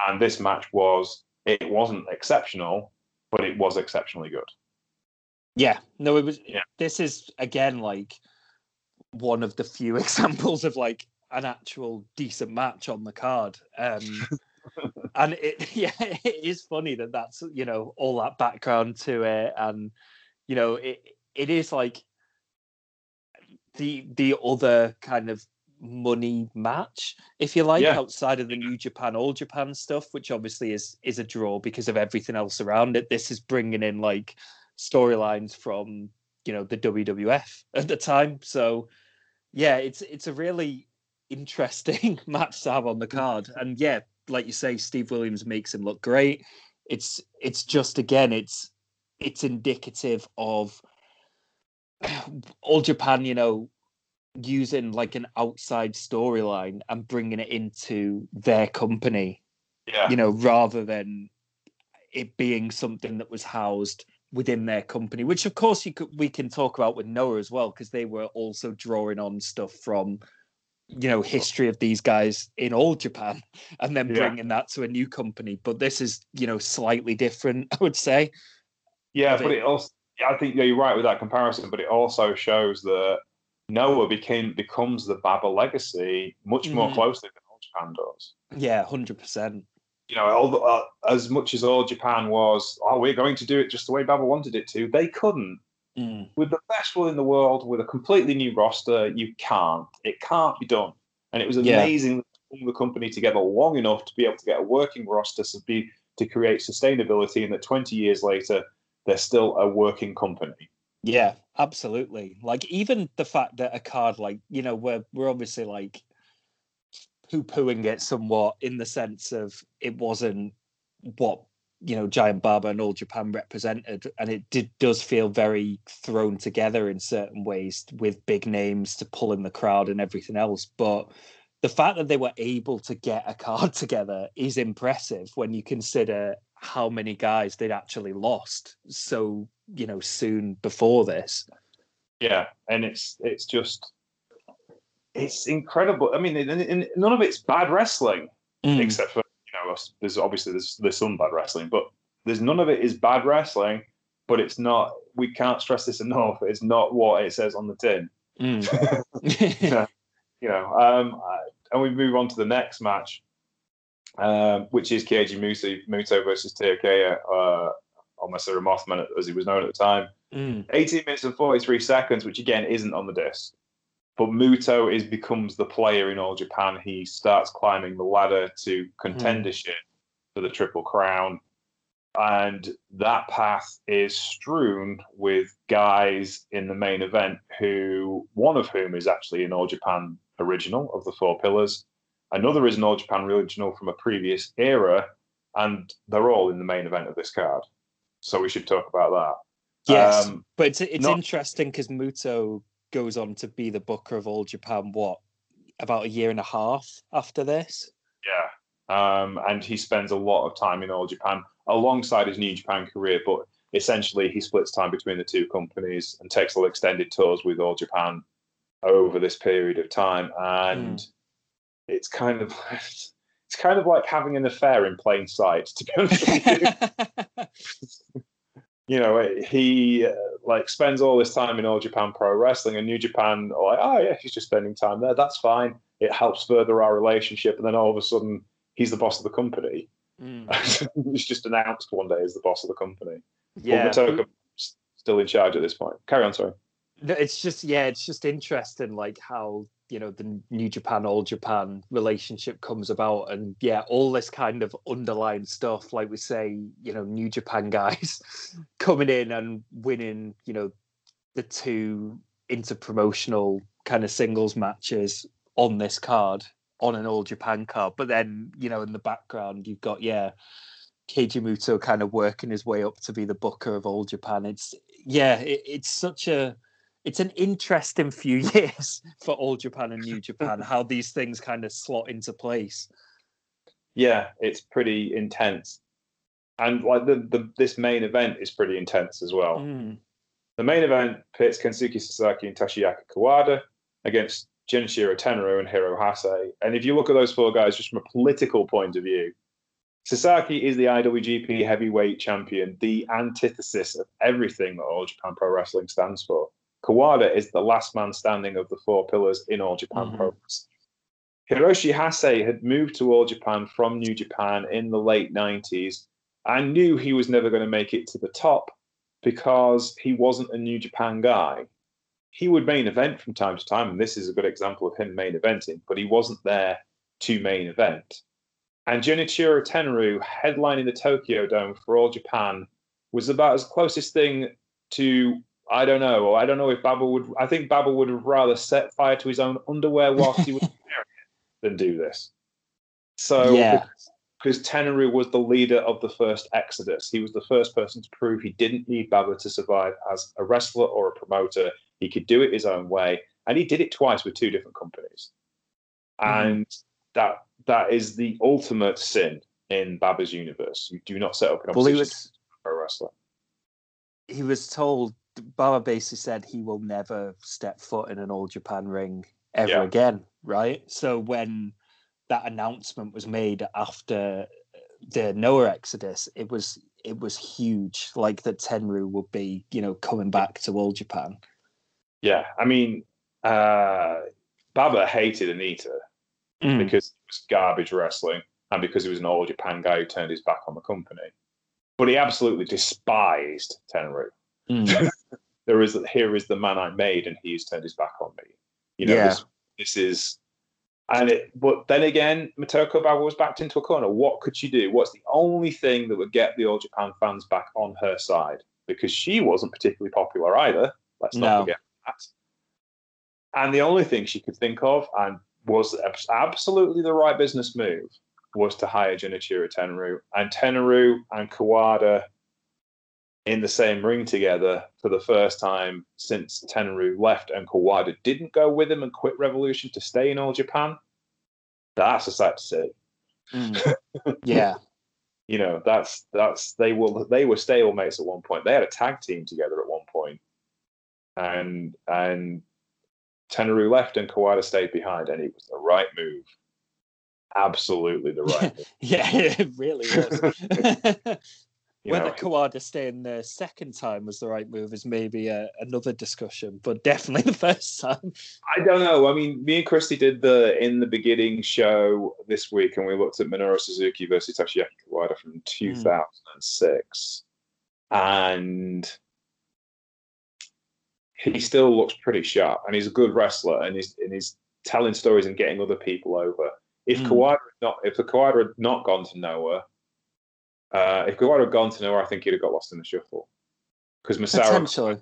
And this match was, it wasn't exceptional, but it was exceptionally good. Yeah, no, it was. Yeah. This is again like one of the few examples of like an actual decent match on the card. Um, and it, yeah, it is funny that that's you know all that background to it, and you know it it is like the the other kind of money match, if you like, Yeah. outside of the New Japan, All Japan stuff, which obviously is is a draw because of everything else around it. This is bringing in like storylines from you know the WWF at the time. So yeah, it's it's a really interesting match to have on the card. And yeah, like you say, Steve Williams makes him look great. It's it's just again, it's it's indicative of all Japan, you know, using like an outside storyline and bringing it into their company Yeah. you know, rather than it being something that was housed within their company, which of course you could we can talk about with Noah as well, because they were also drawing on stuff from you know history of these guys in all Japan and then Yeah. bringing that to a new company. But this is you know slightly different, I would say. Yeah, but it. it also, I think yeah, you're right with that comparison. But it also shows that Noah became becomes the Baba legacy much more Mhm. closely than All Japan does. Yeah, hundred percent. You know, all the, uh, as much as All Japan was, oh, we're going to do it just the way Baba wanted it to. They couldn't Mm. With the best will in the world, with a completely new roster, you can't. It can't be done. And it was amazing that they put the company together long enough to be able to get a working roster to be to create sustainability, and that 20 years later, they're still a working company. Yeah, absolutely. Like even the fact that a card like you know we're we're obviously like poo pooing it somewhat in the sense of it wasn't what you know Giant Baba and All Japan represented, and it did does feel very thrown together in certain ways with big names to pull in the crowd and everything else. But the fact that they were able to get a card together is impressive when you consider how many guys they'd actually lost so you know soon before this. Yeah, and it's it's just it's incredible. I mean, and, and none of it's bad wrestling. Mm. except for you know there's obviously there's there's some bad wrestling but there's none of it is bad wrestling but it's not we can't stress this enough it's not what it says on the tin Mm. you know um and we move on to the next match um which is Keiji Muto, Muto versus Taiyo Kea uh or Masura Mossman as he was known at the time Mm. 18 minutes and 43 seconds, which again isn't on the disc. But Muto is becomes the player in all Japan. He starts climbing the ladder to contendership for the Triple Crown. And that path is strewn with guys in the main event who, one of whom is actually an All Japan original of the Four Pillars. Another is an All Japan original from a previous era. And they're all in the main event of this card. So we should talk about that. Yes, Um, but it's it's not- interesting because Muto goes on to be the booker of All Japan. What about a year and a half after this? Yeah. Um, and he spends a lot of time in All Japan alongside his New Japan career, but essentially he splits time between the two companies and takes all extended tours with All Japan over this period of time. And it's kind of it's kind of like having an affair in plain sight, to be honest with you. you know, he uh, like spends all this time in All Japan Pro Wrestling, and New Japan are like, oh yeah, he's just spending time there. That's fine. It helps further our relationship. And then all of a sudden, he's the boss of the company. Mm. he's just announced one day as the boss of the company. Yeah, But Motoko's still in charge at this point. Carry on, sorry. No, it's just yeah, it's just interesting, like how you know the New Japan All Japan relationship comes about, and yeah, all this kind of underlying stuff, like we say, you know, New Japan guys coming in and winning, you know, the two interpromotional kind of singles matches on this card on an All Japan card, but then you know in the background you've got yeah. Keiji kind of working his way up to be the booker of All Japan. It's yeah, it, it's such a it's an interesting few years for All Japan and New Japan, how these things kind of slot into place. Yeah, it's pretty intense. And like the, the this main event is pretty intense as well. Mm. The main event pits Kensuke Sasaki and Toshiaki Kawada against Genichiro Tenryu and Hiro Hase. And if you look at those four guys just from a political point of view, Sasaki is the IWGP heavyweight champion, the antithesis of everything that All Japan Pro Wrestling stands for. Kawada is the last man standing of the four pillars in All Japan mm-hmm. Pro Wrestling. Hiroshi Hase had moved to All Japan from New Japan in the late 90s and knew he was never going to make it to the top because he wasn't a New Japan guy. He would main event from time to time, and this is a good example of him main eventing, but he wasn't there to main event. And Genichiro Tenryu headlining the Tokyo Dome for All Japan was about as closest thing to I don't know. I don't know if Baba would. I think Baba would have rather set fire to his own underwear whilst he was wearing it than do this. So yeah, because Tenryu was the leader of the first Exodus. He was the first person to prove he didn't need Baba to survive as a wrestler or a promoter. He could do it his own way, and he did it twice with two different companies. Mhm. And that that is the ultimate sin in Baba's universe. You do not set up an well, he opposition was to a wrestler. he was told Baba basically said he will never step foot in an All Japan ring ever Yeah. again, right? So when that announcement was made after the Noah Exodus, it was it was huge, like that Tenryu would be, you know, coming back to All Japan. Yeah, I mean, uh, Baba hated Onita Mm. because it was garbage wrestling and because he was an all Japan guy who turned his back on the company. But he absolutely despised Tenryu. Mm. There here is here is the man I made, and he's turned his back on me. You know, Yeah. this, this is, and it. But then again, Motoko Baba was backed into a corner. What could she do? What's the only thing that would get the All Japan fans back on her side? Because she wasn't particularly popular either. Let's not No. forget that. And the only thing she could think of, and was absolutely the right business move, was to hire Genichiro Tenryu. And Tenryu and Kawada in the same ring together for the first time since Tenryu left and Kawada didn't go with him and quit Revolution to stay in All Japan. That's a sight to see. Mm. yeah, You know, that's that's they will they were stablemates at one point. They had a tag team together at one point, and and Tenryu left and Kawada stayed behind, and it was the right move. Absolutely the right move. yeah, it really was. You Whether know, Kawada staying the second time was the right move is maybe a, another discussion, but definitely the first time. I don't know. I mean, me and Christy did the in the beginning show this week, and we looked at Minoru Suzuki versus Toshiaki Kawada from 2006, and he still looks pretty sharp, and he's a good wrestler, and he's and he's telling stories and getting other people over. If Mm. Kawada had not, if the Kawada had not gone to Noah, uh, if Kawada had gone to nowhere, I think he'd have got lost in the shuffle. Because Masaru, Potentially.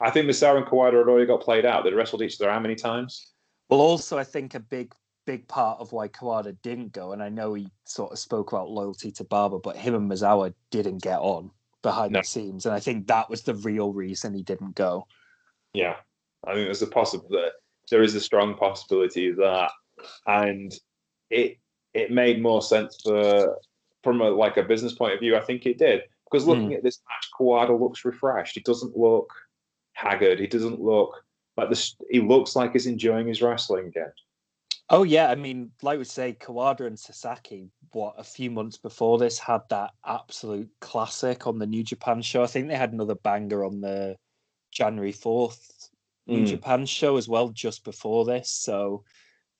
I think Masaru and Kawada had already got played out. They'd wrestled each other how many times? Well, also, I think a big, big part of why Kawada didn't go, and I know he sort of spoke about loyalty to Baba, but him and Misawa didn't get on behind No. the scenes, and I think that was the real reason he didn't go. Yeah, I think there's a possible that there is a strong possibility of that, and it it made more sense for from a like a business point of view. I think it did because looking at this match, Kawada looks refreshed. He doesn't look haggard. He doesn't look like this. He looks like he's enjoying his wrestling again. Oh yeah, I mean, like we say, Kawada and Sasaki, what a few months before this had that absolute classic on the New Japan show. I think they had another banger on the January fourth New Mm. Japan show as well, just before this. So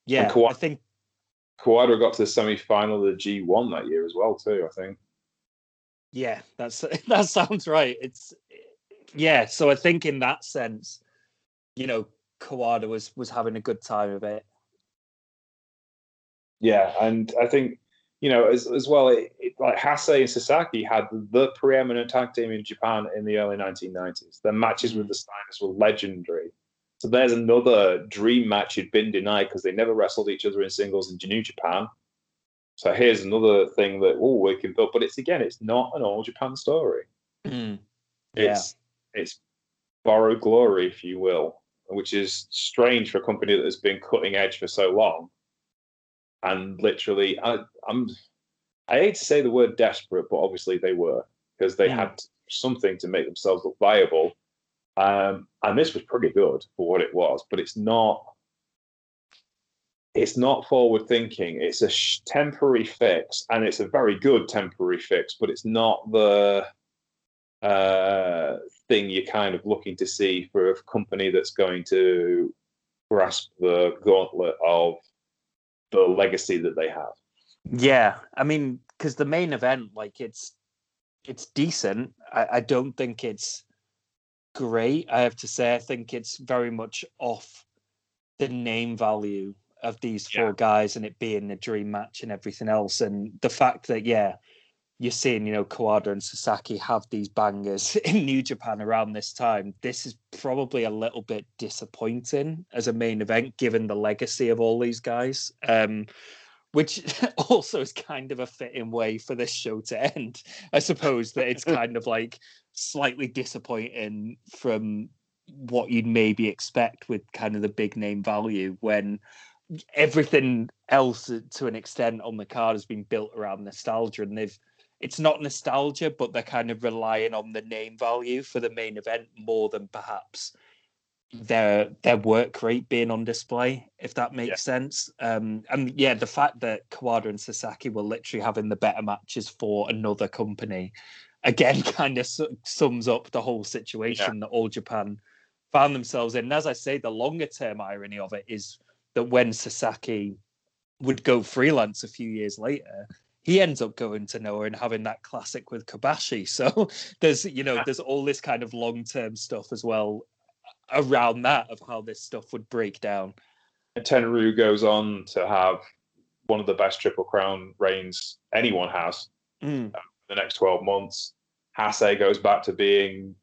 yeah, Kawa- I think Kawada got to the semi final of the G1 that year as well too. I think. yeah, that's that sounds right. It's yeah, so I think in that sense, you know, Kawada was was having a good time of it. Yeah, and I think you know as as well, it, it, like Hase and Sasaki had the preeminent tag team in Japan in the early 1990s. Their matches with mm. the Steiners were legendary. So there's another dream match who'd been denied because they never wrestled each other in singles in New Japan. So here's another thing that oh we can build, but it's again, it's not an all Japan story. Yeah. It's it's borrowed glory, if you will, which is strange for a company that has been cutting edge for so long. And literally, I, I'm I hate to say the word desperate, but obviously they were because they Mm. had something to make themselves look viable. Um, and this was pretty good for what it was, but it's not. It's not forward thinking. It's a sh- temporary fix, and it's a very good temporary fix, but it's not the uh, thing you're kind of looking to see for a company that's going to grasp the gauntlet of the legacy that they have. Yeah, I mean, because the main event, like it's it's decent. I, I don't think it's great. I have to say, I think it's very much off the name value of these four Yeah. guys and it being a dream match and everything else. And the fact that yeah, you're seeing, you know, Kawada and Sasaki have these bangers in New Japan around this time. This is probably a little bit disappointing as a main event, given the legacy of all these guys. Um, which also is kind of a fitting way for this show to end. I suppose that it's kind of like slightly disappointing from what you'd maybe expect with kind of the big name value when everything else uh, to an extent on the card has been built around nostalgia and they've it's not nostalgia but they're kind of relying on the name value for the main event more than perhaps their their work rate being on display if that makes sense. Um and yeah the fact that Kawada and Sasaki were literally having the better matches for another company again kind of su- sums up the whole situation that all Japan found themselves in and as I say the longer term irony of it is that when Sasaki would go freelance a few years later he ends up going to Noah and having that classic with Kobashi. So there's you know there's all this kind of long term stuff as well around that of how this stuff would break down. And Tenryu goes on to have one of the best triple crown reigns anyone has Mm. the next 12 months. Hase goes back to being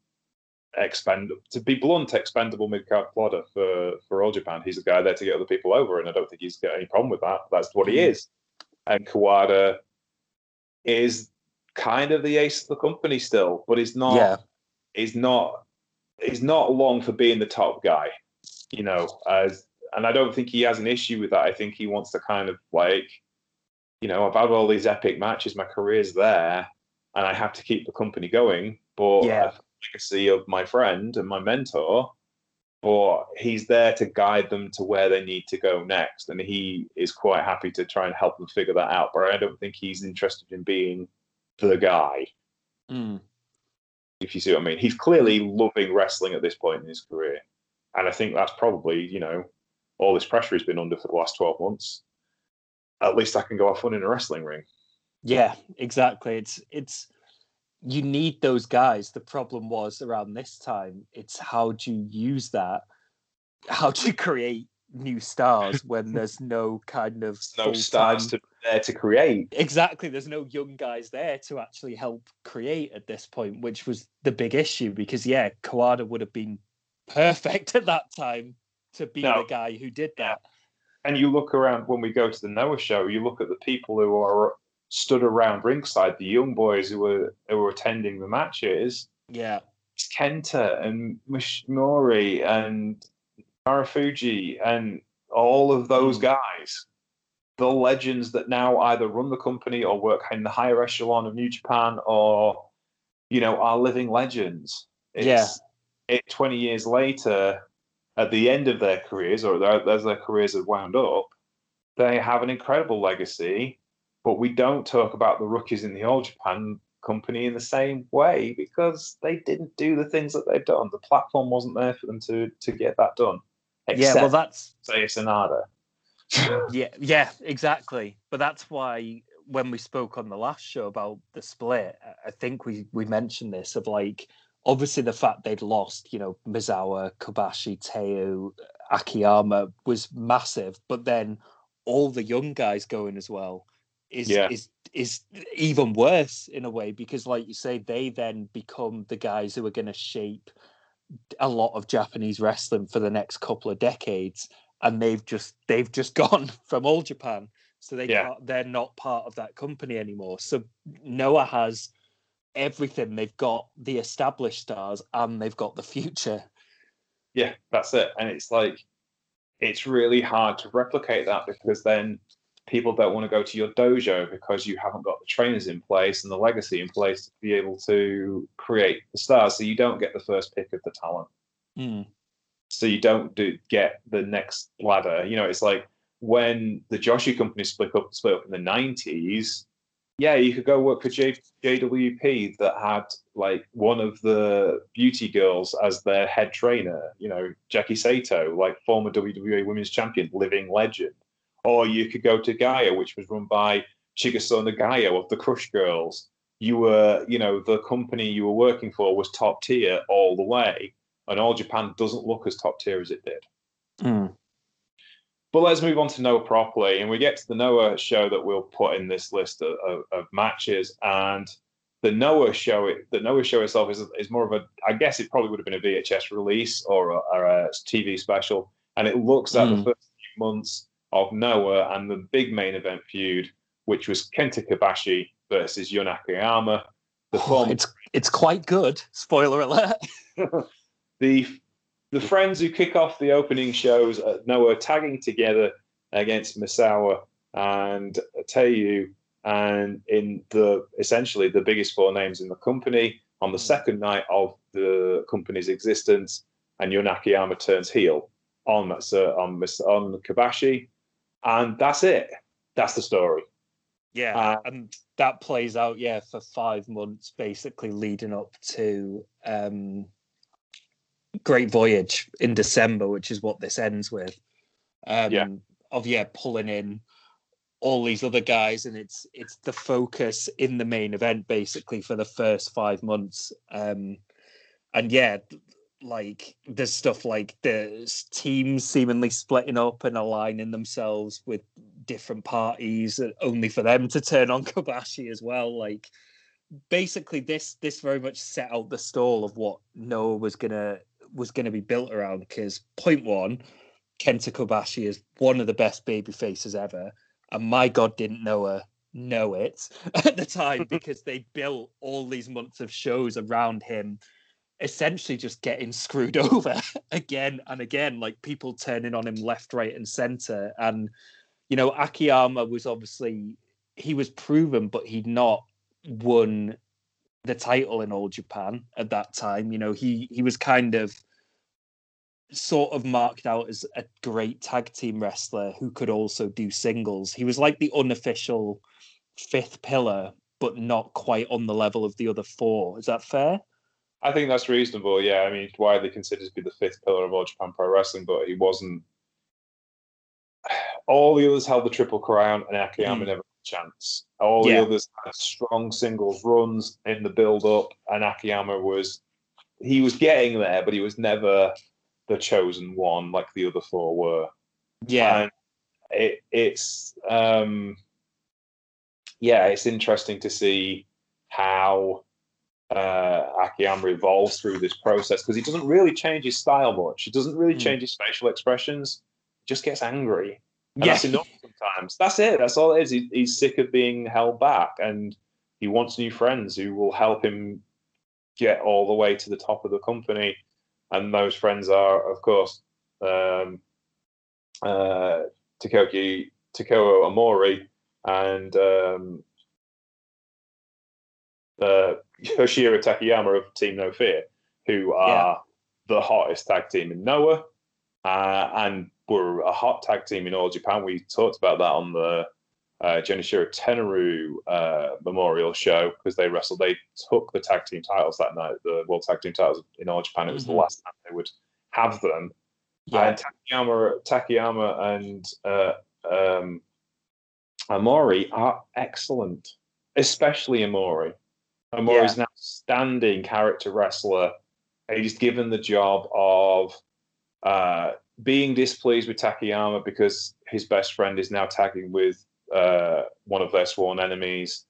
expendable, to be blunt, expendable mid card plodder for, for All Japan. He's a guy there to get other people over, and I don't think he's got any problem with that. That's what he Mhm. is. And Kawada is kind of the ace of the company still, but he's not. Yeah. He's not. He's not long for being the top guy, you know. As and I don't think he has an issue with that. I think he wants to kind of like, you know, I've had all these epic matches. My career's there, and I have to keep the company going. But Yeah. I have the legacy of my friend and my mentor. But he's there to guide them to where they need to go next, and he is quite happy to try and help them figure that out. But I don't think he's interested in being the guy Mm. if you see what I mean. He's clearly loving wrestling at this point in his career. And I think that's probably, you know, all this pressure he's been under for the last 12 months. At least I can go have fun in a wrestling ring. Yeah, exactly. It's it's you need those guys. The problem was around this time, it's how do you use that? How do you create new stars when there's no kind of No stars to there to create. Exactly. There's no young guys there to actually help create at this point, which was the big issue because yeah, Kawada would have been perfect at that time to be No. the guy who did that. And you look around when we go to the Noah show, you look at the people who are stood around ringside, the young boys who were who were attending the matches. Yeah. It's Kenta and Mishimori and Marufuji and all of those Mm. guys, the legends that now either run the company or work in the higher echelon of New Japan or, you know, are living legends. Yeah. It, 20 years later, at the end of their careers or their, as their careers have wound up, they have an incredible legacy, but we don't talk about the rookies in the All Japan company in the same way because they didn't do the things that they've done. The platform wasn't there for them to to get that done. Yeah, well that's say Sonada. yeah, yeah, exactly. But that's why when we spoke on the last show about the split, I- I think we we mentioned this of like obviously the fact they'd lost, you know, Misawa, Kobashi, Taue, Akiyama was massive, but then all the young guys going as well is Yeah. is is even worse in a way because like you say they then become the guys who are going to shape a lot of Japanese wrestling for the next couple of decades and they've just they've just gone from all Japan so they Yeah. they're not part of that company anymore so Noah has everything they've got the established stars and they've got the future Yeah, that's it. And it's like it's really hard to replicate that because then people don't want to go to your dojo because you haven't got the trainers in place and the legacy in place to be able to create the stars. So you don't get the first pick of the talent. Mm. So you don't do get the next ladder. You know, it's like when the Joshi company split up split up in the nineties. Yeah, you could go work for J, JWP that had like one of the beauty girls as their head trainer. You know, Jackie Sato, like former WWE Women's Champion, living legend. Or you could go to Gaia, which was run by Chigusa Nagayo of the Crush Girls. You were, you know, the company you were working for was top tier all the way and All Japan doesn't look as top tier as it did. Mm. But let's move on to Noah properly, and we get to the Noah show that we'll put in this list of, of, of matches. And the Noah show, it, the Noah show itself is is more of a, I guess it probably would have been a VHS release or a, or a TV special, and it looks at Mm. the first few months of Noah and the big main event feud, which was Kenta Kobashi versus Jun Akiyama. The oh, former it's it's quite good. Spoiler alert. The the friends who kick off the opening shows at Noah tagging together against Misawa and Taue and in the essentially the biggest four names in the company on the second night of the company's existence and Jun Akiyama turns heel on Masa- on on Kobashi and that's it that's the story Yeah, Uh, and that plays out, yeah, for five months, basically leading up to um, Great Voyage in December, which is what this ends with. Um, Yeah. Of yeah, pulling in all these other guys, and it's it's the focus in the main event basically for the first five months. Um, and yeah, like there's stuff like the teams seemingly splitting up and aligning themselves with different parties, uh, only for them to turn on Kobashi as well. Like basically, this this very much set out the stall of what Noah was gonna was gonna be built around. Because point one, Kenta Kobashi is one of the best baby faces ever and my God, didn't Noah know it at the time because they built all these months of shows around him, essentially just getting screwed over again and again, like people turning on him left, right, and center. And you know, Akiyama was obviously he was proven, but he'd not won the title in all Japan at that time. You know, he he was kind of sort of marked out as a great tag team wrestler who could also do singles. He was like the unofficial fifth pillar, but not quite on the level of the other four. Is that fair? I think that's reasonable. Yeah, I mean, widely considered to be the fifth pillar of all Japan Pro Wrestling, but he wasn't. All the others held the triple crown, and Akiyama mm. never had a chance. All yeah. the others had strong singles runs in the build up, and Akiyama was he was getting there, but he was never the chosen one like the other four were. Yeah. And it, it's um yeah, it's interesting to see how uh, Akiyama evolves through this process because he doesn't really change his style much. He doesn't really mm. change his facial expressions. He just gets angry. And yeah. that's enough sometimes. That's it. That's all it is. He, he's sick of being held back and he wants new friends who will help him get all the way to the top of the company and those friends are, of course, um, uh, Takoki Takao Omori and um, uh, Yoshihiro Takayama of Team No Fear, who are yeah. the hottest tag team in Noah, uh, and were a hot tag team in all Japan. We talked about that on the uh, Genichiro Tenryu uh, Memorial Show because they wrestled. They took the tag team titles that night, the World Tag Team titles in All Japan. It was mm-hmm. the last time they would have them. Yeah. And Takayama, Takayama and uh, um, Omori are excellent, especially Omori. Omori is yeah. an outstanding character wrestler. He's given the job of uh, being displeased with Takayama because his best friend is now tagging with uh, one of their sworn enemies.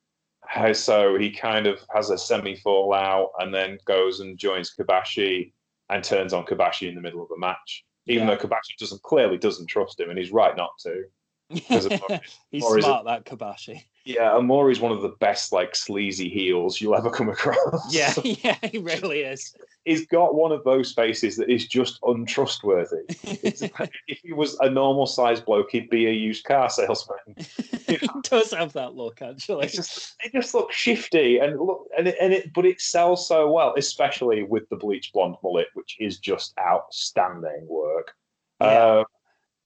So he kind of has a semi fallout and then goes and joins Kobashi and turns on Kobashi in the middle of a match, even yeah. though Kobashi doesn't clearly doesn't trust him and he's right not to. he's smart, that Kobashi. Yeah, Omori is one of the best like sleazy heels you'll ever come across. Yeah, yeah, he really is. He's got one of those faces that is just untrustworthy. if he was a normal sized bloke, he'd be a used car salesman. he does have that look, actually. It's just it just looks shifty and look and it, and it but it sells so well, especially with the bleach blonde mullet, which is just outstanding work. Yeah. Uh,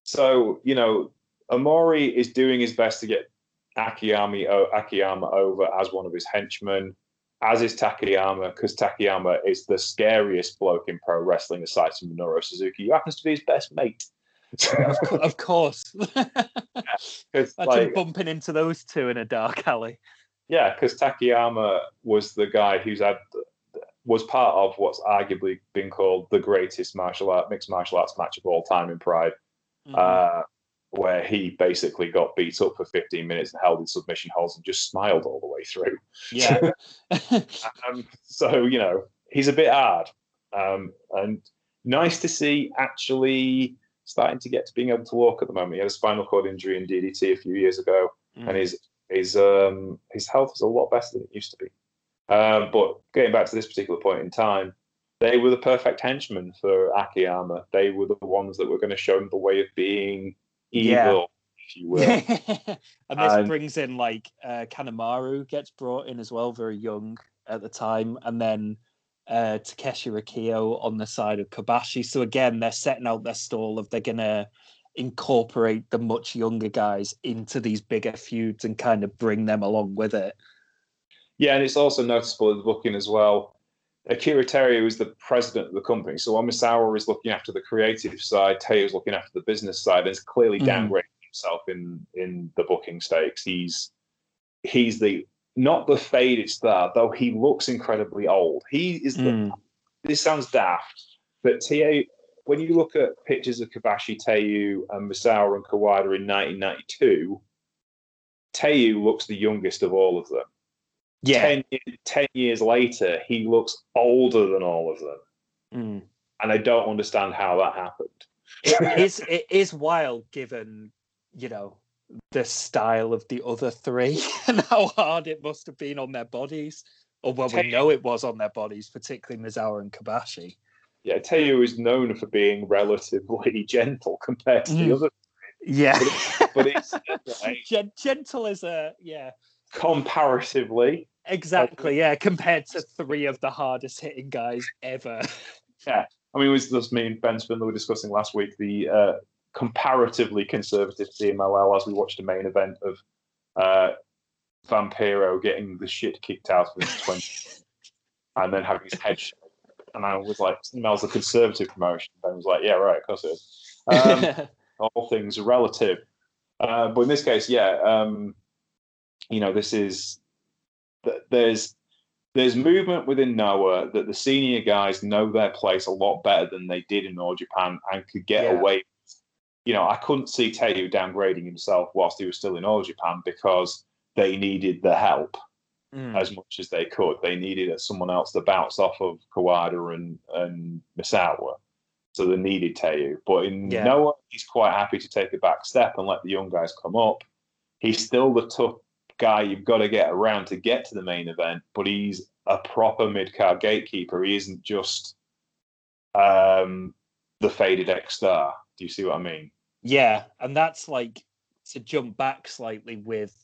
so you know, Omori is doing his best to get Akiyama, Akiyama over as one of his henchmen, as is Takayama, because Takayama is the scariest bloke in pro wrestling aside from Minoru Suzuki, who happens to be his best mate. of course. yeah, Imagine like, bumping into those two in a dark alley. Yeah, because Takayama was the guy who's had was part of what's arguably been called the greatest martial art mixed martial arts match of all time in Pride. Mm-hmm. Uh, where he basically got beat up for 15 minutes and held in submission holds and just smiled all the way through. Yeah. um, so, you know, he's a bit hard. Um, and nice to see actually starting to get to being able to walk at the moment. He had a spinal cord injury in DDT a few years ago, mm. and his his um, his health is a lot better than it used to be. Um, but getting back to this particular point in time, they were the perfect henchmen for Akiyama. They were the ones that were going to show him the way of being evil, yeah. if you will. and this and, brings in like uh, Kanemaru gets brought in as well, very young at the time, and then uh, Takeshi Rikio on the side of Kobashi. So again, they're setting out their stall of they're gonna incorporate the much younger guys into these bigger feuds and kind of bring them along with it. Yeah, and it's also noticeable in the booking as well. Akira Teruya is the president of the company. So Omisawa is looking after the creative side, is looking after the business side, and it's clearly mm. downgrading himself in in the booking stakes. He's he's the not the faded star, though he looks incredibly old. He is the. Mm. This sounds daft, but Ta, when you look at pictures of Kobashi, Taue, and Misawa and Kawada in 1992, Taue looks the youngest of all of them. Yeah. Ten, 10 years later, he looks older than all of them. Mm. And I don't understand how that happened. It is it is wild given, you know, the style of the other three and how hard it must have been on their bodies. Or well, we know it was on their bodies, particularly Misawa and Kobashi. Yeah, Taue is known for being relatively gentle compared to Mm. the other, Yeah. but it's like, Gen- gentle is a yeah. comparatively, Exactly, yeah, compared to three of the hardest hitting guys ever. Yeah, I mean, it was just me and Ben Spindler were discussing last week the uh, comparatively conservative CMLL as we watched the main event of uh, Vampiro getting the shit kicked out of him 20 and then having his head shaved. And I was like, CMLL's a conservative promotion. Ben was like, yeah, right, of course it is. Um, all things are relative. Uh, but in this case, yeah, um, you know, this is there's there's movement within Noah that the senior guys know their place a lot better than they did in All Japan and could get Yeah. away. You know, I couldn't see Taue downgrading himself whilst he was still in All Japan because they needed the help Mm. as much as they could. They needed someone else to bounce off of Kawada and and Misawa. So they needed Taue. But in Yeah. Noah, he's quite happy to take a back step and let the young guys come up. He's still the tough guy you've got to get around to get to the main event, but he's a proper mid card gatekeeper. He isn't just um, the faded X star. Do you see what I mean? Yeah, and that's like to jump back slightly with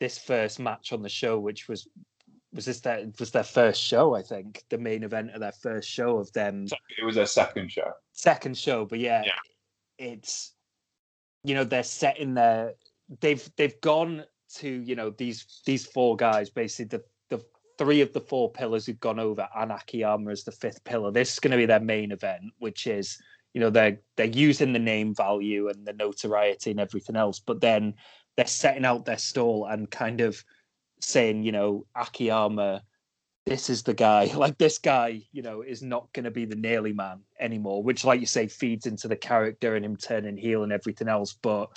this first match on the show, which was was this their was their first show, I think, the main event of their first show of them it was their second show. second show, but yeah, Yeah. it's you know they're setting their they've they've gone to you know these these four guys basically the the three of the four pillars who've gone over and Akiyama as the fifth pillar. This is going to be their main event, which is you know they're they're using the name value and the notoriety and everything else, but then they're setting out their stall and kind of saying you know Akiyama this is the guy. Like this guy, you know, is not going to be the Naily man anymore, which, like you say, feeds into the character and him turning heel and everything else. But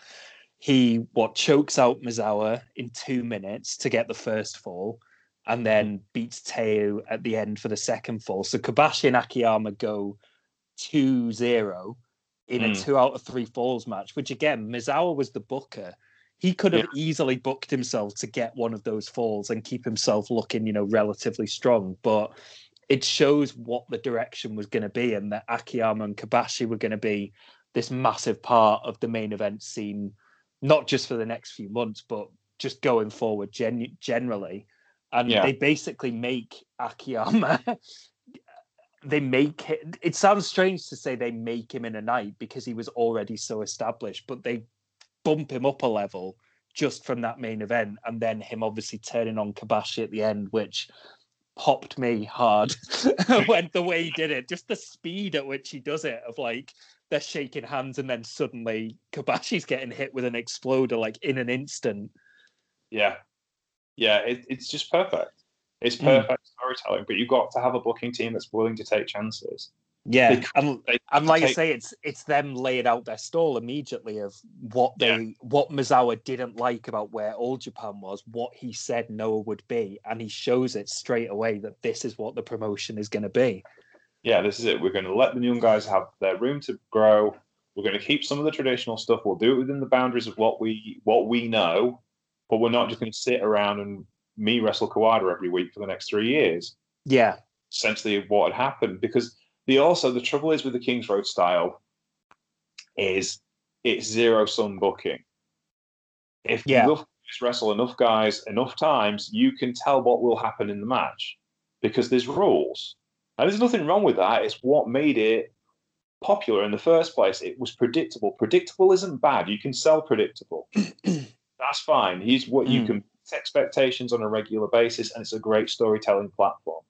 he what chokes out Misawa in two minutes to get the first fall, and then beats Taue at the end for the second fall. So Kobashi and Akiyama go 2-0 in a Mm. two out of three falls match, which again, Misawa was the booker. He could have easily booked himself to get one of those falls and keep himself looking, you know, relatively strong. But it shows what the direction was going to be, and that Akiyama and Kobashi were going to be this massive part of the main event scene, not just for the next few months, but just going forward gen- generally. And Yeah. they basically make Akiyama. they make it. It sounds strange to say they make him in a night because he was already so established, but they bump him up a level just from that main event, and then him obviously turning on Kobashi at the end, which popped me hard when the way he did it, just the speed at which he does it, of like they're shaking hands and then suddenly Kobashi's getting hit with an exploder like in an instant. Yeah, yeah, it, it's just perfect. It's Mm. perfect storytelling, but you've got to have a booking team that's willing to take chances. Yeah, They- and, they and like I say, it's it's them laying out their stall immediately of what they Yeah. what Misawa didn't like about where All Japan was, what he said Noah would be, and he shows it straight away that this is what the promotion is going to be. Yeah, this is it. We're going to let the young guys have their room to grow. We're going to keep some of the traditional stuff. We'll do it within the boundaries of what we what we know, but we're not just going to sit around and me wrestle Kawada every week for the next three years. Yeah, essentially what had happened because the also the trouble is with the Kings Road style is it's zero sum booking. If Yeah. enough guys wrestle enough guys enough times, you can tell what will happen in the match because there's rules. And there's nothing wrong with that. It's what made it popular in the first place. It was predictable. Predictable isn't bad. You can sell predictable. That's fine. He's what you Mm. can expectations on a regular basis, and it's a great storytelling platform.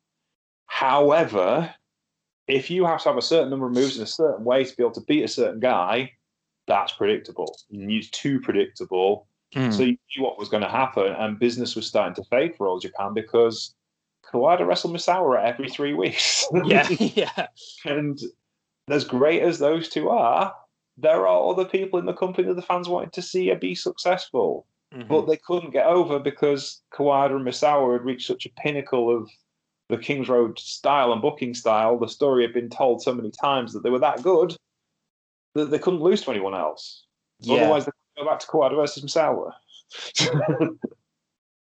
However, if you have to have a certain number of moves in a certain way to be able to beat a certain guy, that's predictable. It's too predictable. Mm. So you knew what was going to happen, and business was starting to fade for All Japan because Kawada wrestled Misawa every three weeks. yeah, yeah. and as great as those two are, there are other people in the company that the fans wanted to see be successful, Mhm. but they couldn't get over because Kawada and Misawa had reached such a pinnacle of the Kings Road style and booking style. The story had been told so many times that they were that good that they couldn't lose to anyone else. yeah. Otherwise, they could go back to Kawada versus Misawa.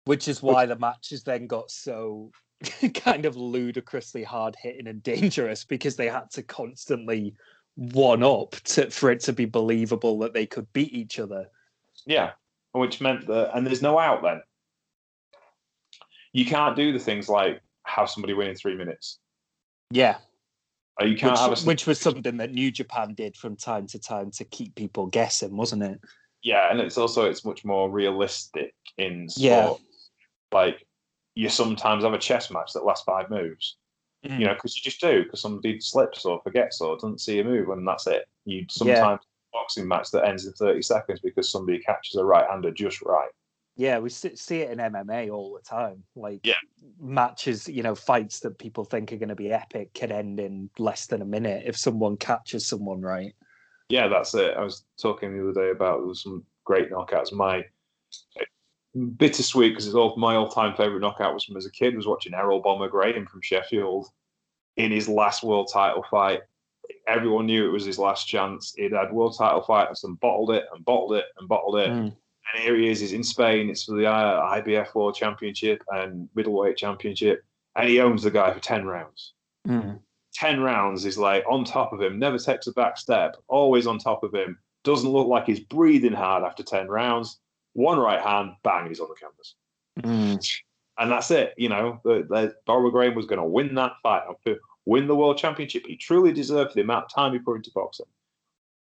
Which is why the matches then got so kind of ludicrously hard hitting and dangerous because they had to constantly one up to, for it to be believable that they could beat each other. Yeah, which meant that, and there's no out then. You can't do the things like have somebody win in three minutes. Yeah, Or you can't have a which, which was something that New Japan did from time to time to keep people guessing, wasn't it? yeah, and it's also it's much more realistic in sport. Yeah. Like you sometimes have a chess match that lasts five moves. Mm. You know, because you just do because somebody slips or forgets or doesn't see a move, and that's it. You sometimes have a boxing match that ends in thirty seconds because somebody catches a right hander just right. Yeah, we see, see it in MMA all the time. Like Yeah. matches, you know, fights that people think are going to be epic can end in less than a minute if someone catches someone right. Yeah, that's it. I was talking the other day about some great knockouts. My bittersweet because it's all my all-time favorite knockout was from as a kid was watching Herol Bomber Graham from Sheffield in his last world title fight. Everyone knew it was his last chance. He'd had world title fights and bottled it and bottled it and bottled it. Mm. And here he is. He's in Spain. It's for the uh, IBF World Championship and middleweight championship, and he owns the guy for ten rounds. Mm. 10 rounds is like on top of him, never takes a back step, always on top of him. Doesn't look like he's breathing hard after 10 rounds. One right hand, bang, he's on the canvas. Mm. And that's it. You know, the, the, Bomber Graham was going to win that fight, win the world championship. He truly deserved the amount of time he put into boxing.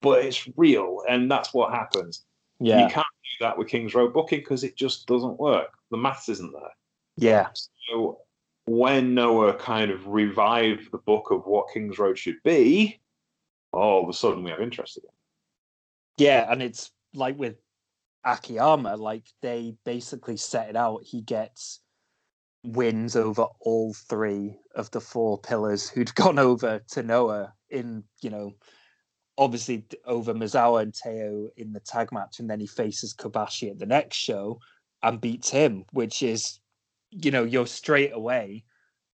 But it's real, and that's what happens. Yeah, You can't do that with Kings Road booking because it just doesn't work. The maths isn't there. yeah, So when Noah kind of revived the book of what Kings Road should be, all of a sudden we have interest again. yeah. And it's like with Akiyama, like they basically set it out. He gets wins over all three of the four pillars who'd gone over to Noah in, you know, obviously over Misawa and Taue in the tag match, and then he faces Kobashi at the next show and beats him, which is, you know, you're straight away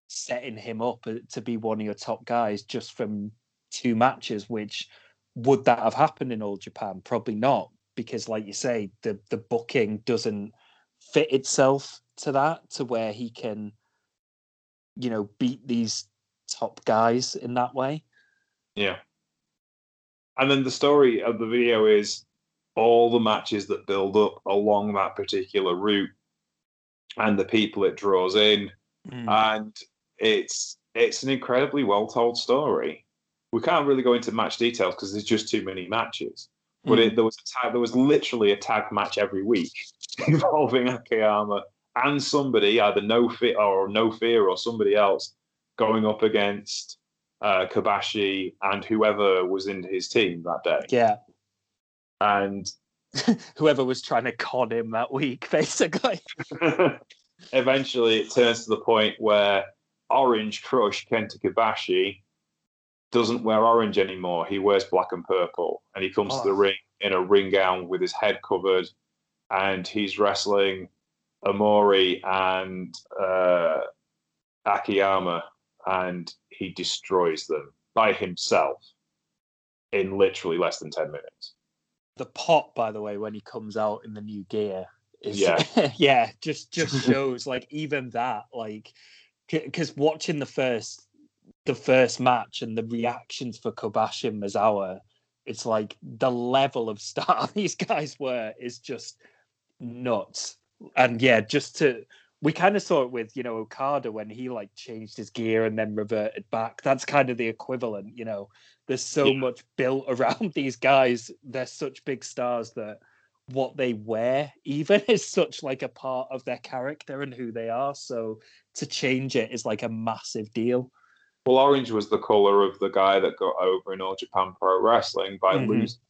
setting him up uh, to be one of your top guys just from two matches. Which would that have happened in All Japan? Probably not, because like you say, the the booking doesn't fit itself to that to where he can, you know, beat these top guys in that way. Yeah. And then the story of the video is all the matches that build up along that particular route and the people it draws in. Mm. and it's it's an incredibly well told story. We can't really go into match details because there's just too many matches. But Mm. it, there was a tag, there was literally a tag match every week involving Akiyama and somebody either no fear or no fear or somebody else going up against uh, Kobashi and whoever was in his team that day. yeah, And whoever was trying to con him that week, basically. eventually it turns to the point where Orange Crush Kenta Kobashi doesn't wear orange anymore. He wears black and purple, and he comes to the Oh. ring in a ring gown with his head covered, and he's wrestling Omori and uh, Akiyama, and he destroys them by himself in literally less than ten minutes. The pop, by the way, when he comes out in the new gear, is Yeah. yeah, just just shows like even that, like, because watching the first the first match and the reactions for Kobashi and Misawa, it's like the level of star these guys were is just nuts. And yeah, just to we kind of saw it with you know Okada when he like changed his gear and then reverted back. That's kind of the equivalent, you know. There's so Yeah. much built around these guys. They're such big stars that what they wear even is such like a part of their character and who they are. So to change it is like a massive deal. Well, orange was the color of the guy that got over in All Japan Pro Wrestling by Mhm. losing.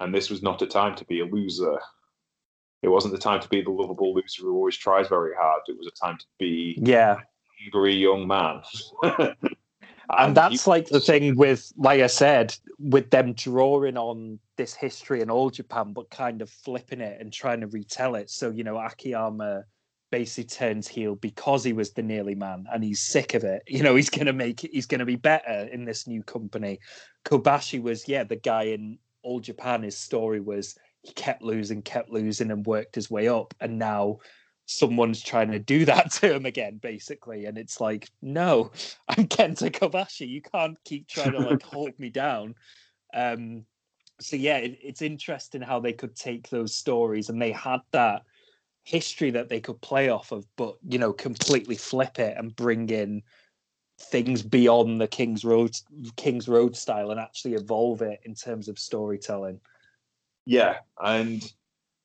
and this was not a time to be a loser. It wasn't the time to be the lovable loser who always tries very hard. It was a time to be Yeah. a hungry young man. and that's he- like the thing with like i said with them drawing on this history in All japan but kind of flipping it and trying to retell it so you know akiyama basically turns heel because he was the nearly man and he's sick of it you know he's gonna make it he's gonna be better in this new company kobashi was yeah the guy in old japan his story was he kept losing kept losing and worked his way up and now someone's trying to do that to him again, basically. And it's like, no, I'm Kenta Kobashi. You can't keep trying to like hold me down. Um, so yeah, it, it's interesting how they could take those stories and they had that history that they could play off of, but you know, completely flip it and bring in things beyond the King's Road King's Road style and actually evolve it in terms of storytelling. Yeah, and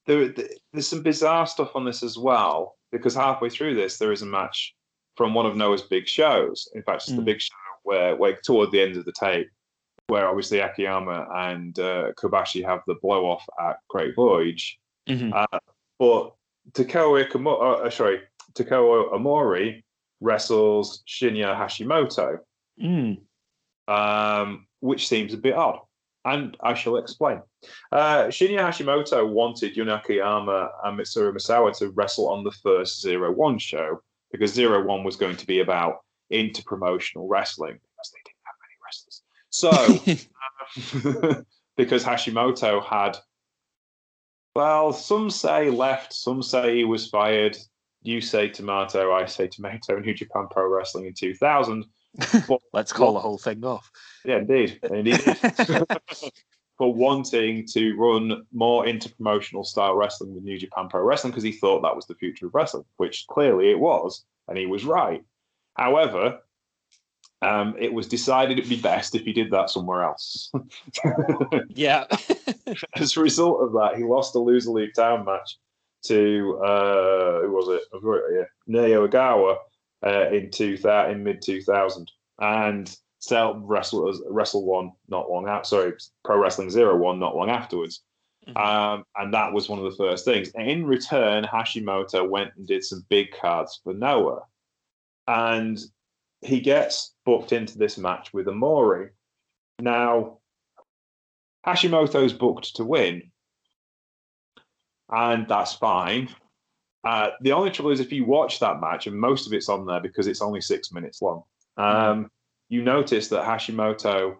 there, there's some bizarre stuff on this as well because halfway through this there is a match from one of Noah's big shows. In fact, it's the Mm. big show where, where toward the end of the tape, where obviously Akiyama and uh, Kobashi have the blow off at Great Voyage, uh, but Takao Ikamo- uh, sorry, Takao Omori wrestles Shinya Hashimoto, Mm. um, which seems a bit odd. And I shall explain. Uh, Shinya Hashimoto wanted Jun Akiyama and Mitsuharu Misawa to wrestle on the first Zero One show because Zero One was going to be about interpromotional wrestling because they didn't have many wrestlers. So, because Hashimoto had, well, some say left, some say he was fired. You say tomato, I say tomato. New Japan Pro Wrestling in 2000. Let's call the whole thing off. Yeah, indeed. Indeed. for wanting to run more interpromotional style wrestling with New Japan Pro Wrestling because he thought that was the future of wrestling, which clearly it was, and he was right. However, um, it was decided it'd be best if he did that somewhere else. yeah. As a result of that, he lost the loser league town match to uh, who was it? I've got it here. Naoya Ogawa uh, in two thou- in mid two thousand, and Cell wrestled wrestle one not long out. Sorry, Pro Wrestling Zero one not long afterwards. Mhm. Um, and that was one of the first things. In return, Hashimoto went and did some big cards for Noah, and he gets booked into this match with Omori. Now, Hashimoto's booked to win, and that's fine. Uh, the only trouble is if you watch that match, and most of it's on there because it's only six minutes long, um, you notice that Hashimoto,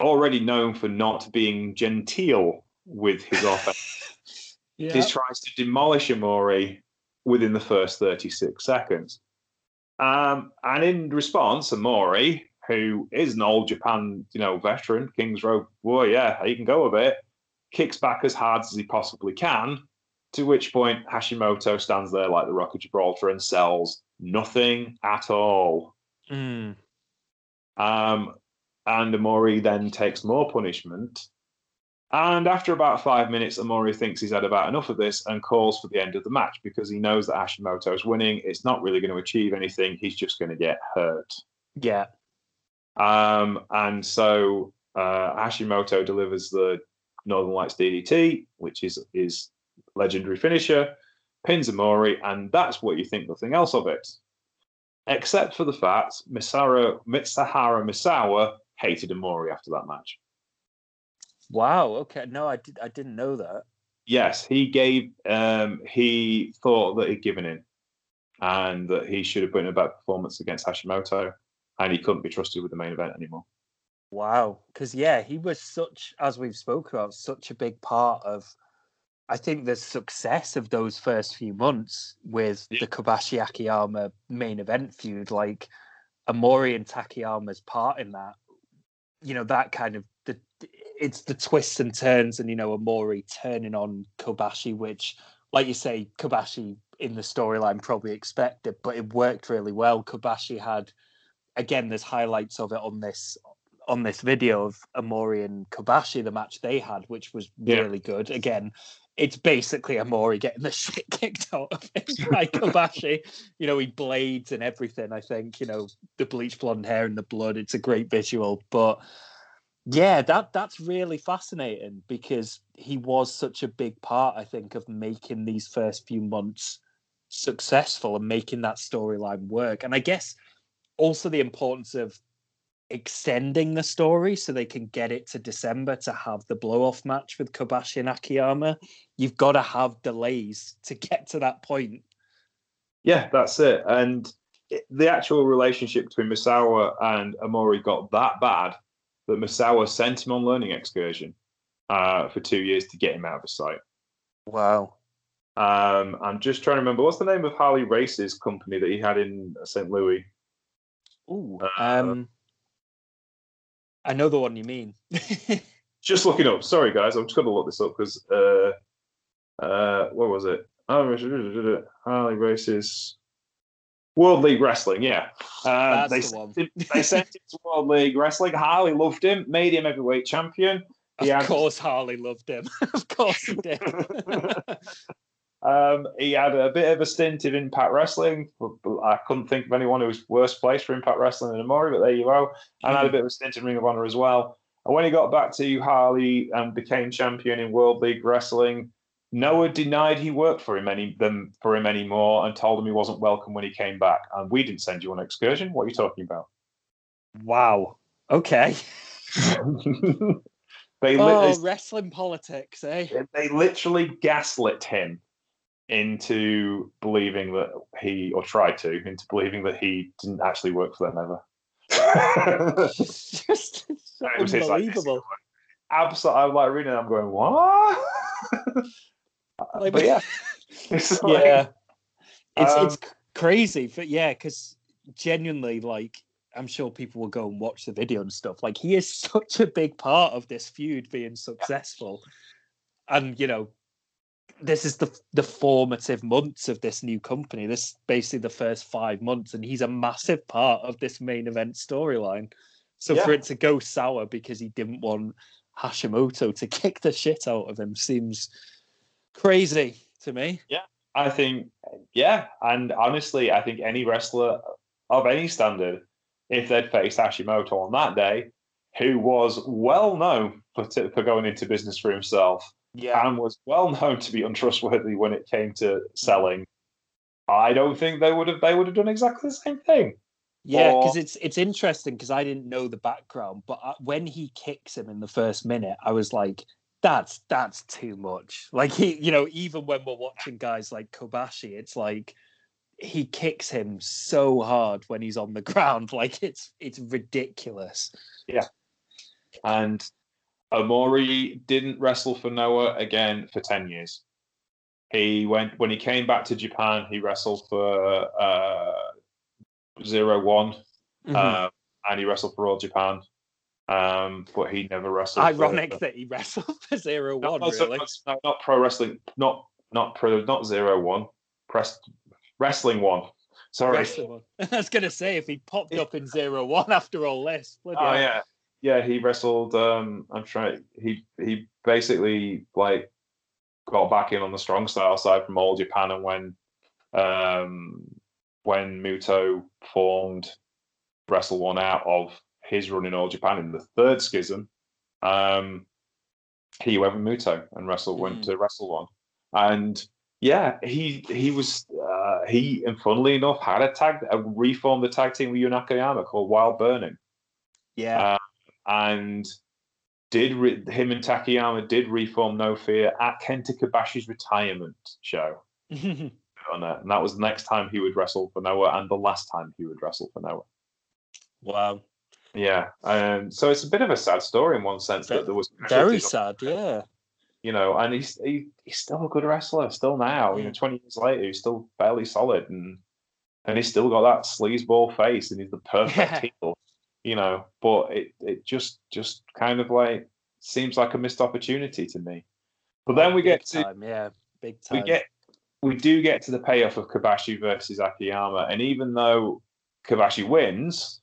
already known for not being genteel with his offense, yeah. he tries to demolish Omori within the first 36 seconds. Um, and in response, Omori, who is an old Japan, you know, veteran, Kings Road, boy, yeah, he can go a bit, kicks back as hard as he possibly can. To which point Hashimoto stands there like the Rock of Gibraltar and sells nothing at all. Mm. Um, and Omori then takes more punishment. And after about five minutes, Omori thinks he's had about enough of this and calls for the end of the match because he knows that Hashimoto is winning. It's not really going to achieve anything. He's just going to get hurt. Yeah. Um, and so uh, Hashimoto delivers the Northern Lights DDT, which is his legendary finisher, pins Omori, and that's what you think nothing else of it. Except for the fact Misara, Mitsuharu Misawa hated Omori after that match. Wow. Okay. No, I did. I didn't know that. Yes, he gave. Um, he thought that he'd given in, and that he should have put in a better performance against Hashimoto, and he couldn't be trusted with the main event anymore. Wow. Because yeah, he was such, as we've spoken about, such a big part of. I think the success of those first few months with Yeah. the Kobashi Akiyama main event feud, like Omori and Takayama's part in that, you know, that kind of it's the twists and turns, and you know, Omori turning on Kobashi, which, like you say, Kobashi in the storyline probably expected, but it worked really well. Kobashi had, again, there's highlights of it on this on this video of Omori and Kobashi, the match they had, which was Yeah. really good. Again, it's basically Omori getting the shit kicked out of him by Kobashi. You know, he blades and everything. I think you know the bleach blonde hair and the blood. It's a great visual, but Yeah, that that's really fascinating because he was such a big part, I think, of making these first few months successful and making that storyline work. And I guess also the importance of extending the story so they can get it to December to have the blow off match with Kobashi and Akiyama. You've got to have delays to get to that point. Yeah, that's it. And the actual relationship between Misawa and Omori got that bad that Misawa sent him on learning excursion uh, for two years to get him out of the sight. Wow. Um, I'm just trying to remember what's the name of Harley Race's company that he had in St. Louis. Ooh, uh, um, I know the one you mean. just looking up. Sorry, guys, I'm just going to look this up because uh, uh, what was it? Oh, Harley Race's World League Wrestling. Yeah, uh, they, the sent him, they sent him to World League Wrestling. Harley loved him, made him heavyweight champion. He of had... course, Harley loved him. of course, he did. Um, he had a bit of a stint in Impact Wrestling. I couldn't think of anyone who was worse placed for Impact Wrestling than Omori, but there you go. And had a bit of a stint in Ring of Honor as well. And when he got back to Harley and became champion in World League Wrestling, Noah denied he worked for him any them for him anymore and told him he wasn't welcome when he came back. And we didn't send you on an excursion. What are you talking about? Wow. Okay. they oh, wrestling politics, eh? They literally gaslit him into believing that he, or tried to, into believing that he didn't actually work for them ever. it's just it's it was unbelievable. His, like, absolutely, I'm like reading. it, I'm going, what? Like, but yeah, it's like, yeah, it's um, it's crazy. But yeah, because genuinely, like, I'm sure people will go and watch the video and stuff. Like, he is such a big part of this feud being successful, yeah. and you know, this is the the formative months of this new company. This basically the first five months, and he's a massive part of this main event storyline. So yeah. for it to go sour because he didn't want Hashimoto to kick the shit out of him seems crazy to me. Yeah, I think yeah, and honestly, I think any wrestler of any standard, if they'd faced Hashimoto on that day, who was well known for, t- for going into business for himself yeah. and was well known to be untrustworthy when it came to selling. I don't think they would have they would have done exactly the same thing. Yeah, because it's it's interesting because I didn't know the background, but uh, when he kicks him in the first minute, I was like, "That's that's too much." Like he, you know, even when we're watching guys like Kobashi, it's like he kicks him so hard when he's on the ground, like it's it's ridiculous. Yeah, and Omori didn't wrestle for Noah again for 10 years. He went when he came back to Japan, he wrestled for uh, Zero One, mm-hmm. uh, and he wrestled for All Japan. Um, but he never wrestled. Ironic for, that he wrestled for Zero One. Not, really. not, not pro wrestling. Not not pro. Not Zero One. Press wrestling one. Sorry. Wrestling one. I was gonna say if he popped up in Zero One after all this. Oh yeah, yeah, he wrestled. Um, I'm trying. He he basically like got back in on the strong style side from All Japan, and when um, when Muto formed Wrestle One out of his run in All Japan in the third schism, um, he went with Muto and wrestled mm. went to Wrestle One, and yeah, he he was uh, he and funnily enough had a tag a reformed the tag team with Jun Akiyama called Wild Burning. Yeah. Uh, and did re- him and Takayama did reform No Fear at Kenta Kobashi's retirement show. on that, and that was the next time he would wrestle for Noah, and the last time he would wrestle for Noah. Wow. Yeah. Um, so it's a bit of a sad story in one sense that there was very sad. Yeah. You know, and he's he, he's still a good wrestler still now. You know, twenty years later, he's still fairly solid, and and he's still got that sleazeball face, and he's the perfect yeah. heel you know, but it, it just just kind of like seems like a missed opportunity to me. But then we get to yeah, big time. We get we do get to the payoff of Kobashi versus Akiyama, and even though Kobashi wins,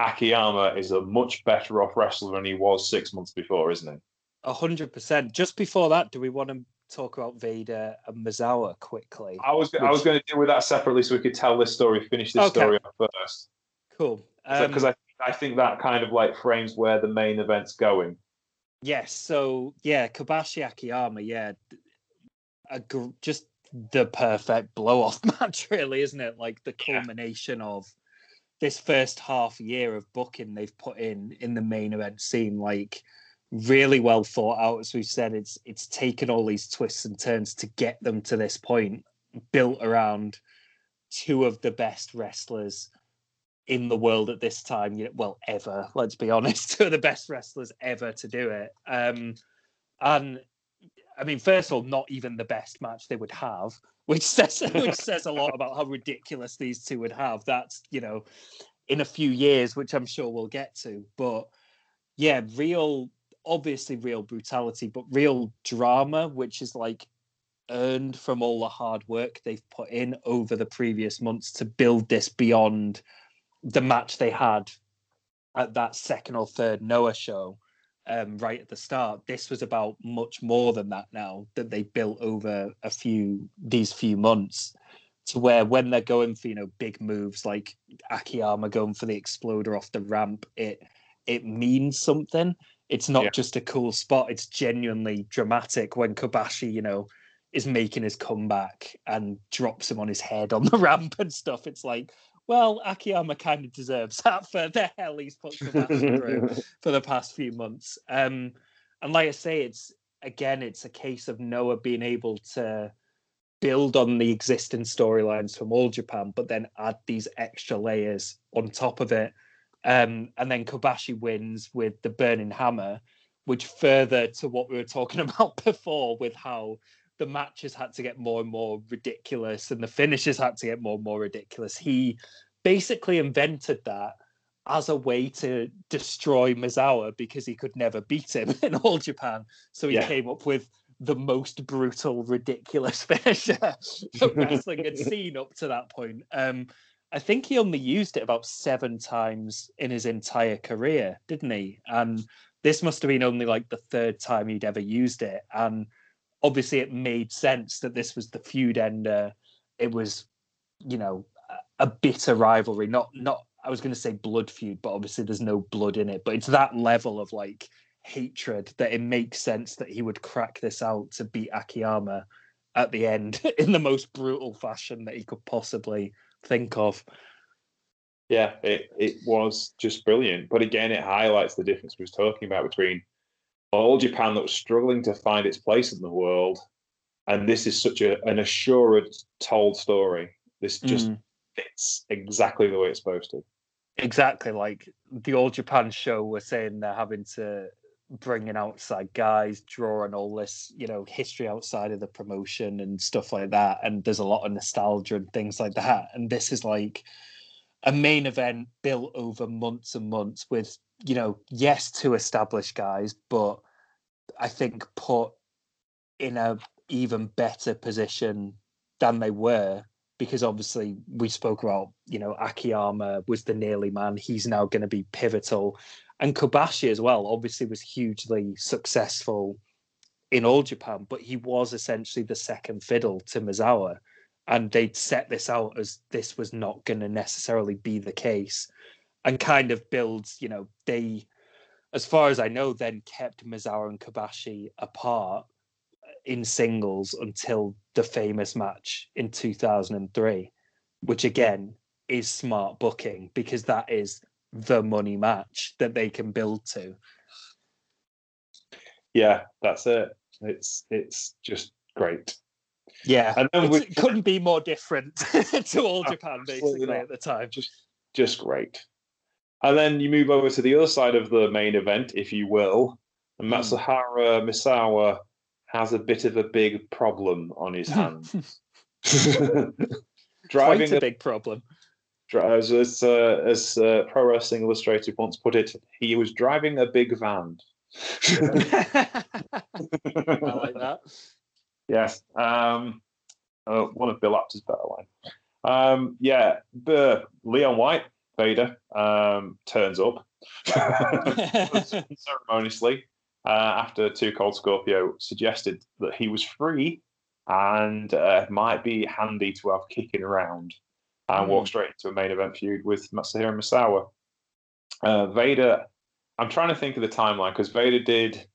Akiyama is a much better off wrestler than he was six months before, isn't he? A hundred percent. Just before that, do we want to talk about Vader and Misawa quickly? I was which... I was going to deal with that separately, so we could tell this story, finish this okay. story up first. Cool. Because um, I I think that kind of like frames where the main event's going. Yes. So yeah, Kobashi Akiyama. Yeah, a, just the perfect blow off match, really, isn't it? Like the culmination yeah. of this first half year of booking they've put in in the main event scene. Like really well thought out. As we've said, it's it's taken all these twists and turns to get them to this point, built around two of the best wrestlers in the world at this time. You know, well, ever. Let's be honest, two of the best wrestlers ever to do it. Um, and I mean, first of all, not even the best match they would have, which says which says a lot about how ridiculous these two would have. That's you know, in a few years, which I'm sure we'll get to. But yeah, real, obviously real brutality, but real drama, which is like earned from all the hard work they've put in over the previous months to build this beyond the match they had at that second or third Noah show um, right at the start. This was about much more than that now that they built over a few these few months to where when they're going for you know big moves like Akiyama going for the exploder off the ramp, it it means something. It's not yeah. just a cool spot. It's genuinely dramatic when Kobashi, you know, is making his comeback and drops him on his head on the ramp and stuff. It's like, well, Akiyama kind of deserves that for the hell he's put through for the past few months. Um, and like I say, it's again, it's a case of Noah being able to build on the existing storylines from All Japan, but then add these extra layers on top of it. Um, and then Kobashi wins with the Burning Hammer, which further to what we were talking about before with how the matches had to get more and more ridiculous and the finishes had to get more and more ridiculous. He basically invented that as a way to destroy Misawa because he could never beat him in all Japan. So he yeah. came up with the most brutal, ridiculous finisher that wrestling had seen up to that point. Um, I think he only used it about seven times in his entire career, didn't he? And this must have been only like the third time he'd ever used it. And obviously it made sense that this was the feud ender. It was, you know, a bitter rivalry. Not not I was going to say blood feud, but obviously there's no blood in it. But it's that level of like hatred that it makes sense that he would crack this out to beat Akiyama at the end in the most brutal fashion that he could possibly think of. Yeah, it, it was just brilliant. But again, it highlights the difference we was talking about between all Japan that was struggling to find its place in the world, and this is such a, an assured told story. This just mm. fits exactly the way it's supposed to. Exactly, like the old Japan show were saying they're having to bring in outside guys, drawing all this, you know, history outside of the promotion and stuff like that. And there's a lot of nostalgia and things like that. And this is like a main event built over months and months with you know, yes, two established guys, but I think put in a even better position than they were because obviously we spoke about, you know, Akiyama was the nearly man. He's now going to be pivotal. And Kobashi as well, obviously was hugely successful in all Japan, but he was essentially the second fiddle to Misawa, And they'd set this out as this was not going to necessarily be the case and kind of builds, you know, they, as far as I know, then kept Misawa and Kobashi apart uh, in singles until the famous match in 2003, which again is smart booking because that is the money match that they can build to. Yeah, that's it. It's it's just great. Yeah, and then we, it couldn't be more different to all Japan basically not. at the time. Just just great. And then you move over to the other side of the main event, if you will. And hmm. Mitsuharu Misawa has a bit of a big problem on his hands. Driving Quite a, a big problem. As, as, uh, as uh, Pro Wrestling Illustrated once put it, he was driving a big van. I like that. Yes. Um, uh, one of Bill Apter's better line. Um, yeah, the Leon White Vader um, turns up ceremoniously uh, after Two Cold Scorpio suggested that he was free and uh, might be handy to have kicking around and mm. walk straight into a main event feud with Masahiro Misawa. uh, Vader. I'm trying to think of the timeline because Vader did.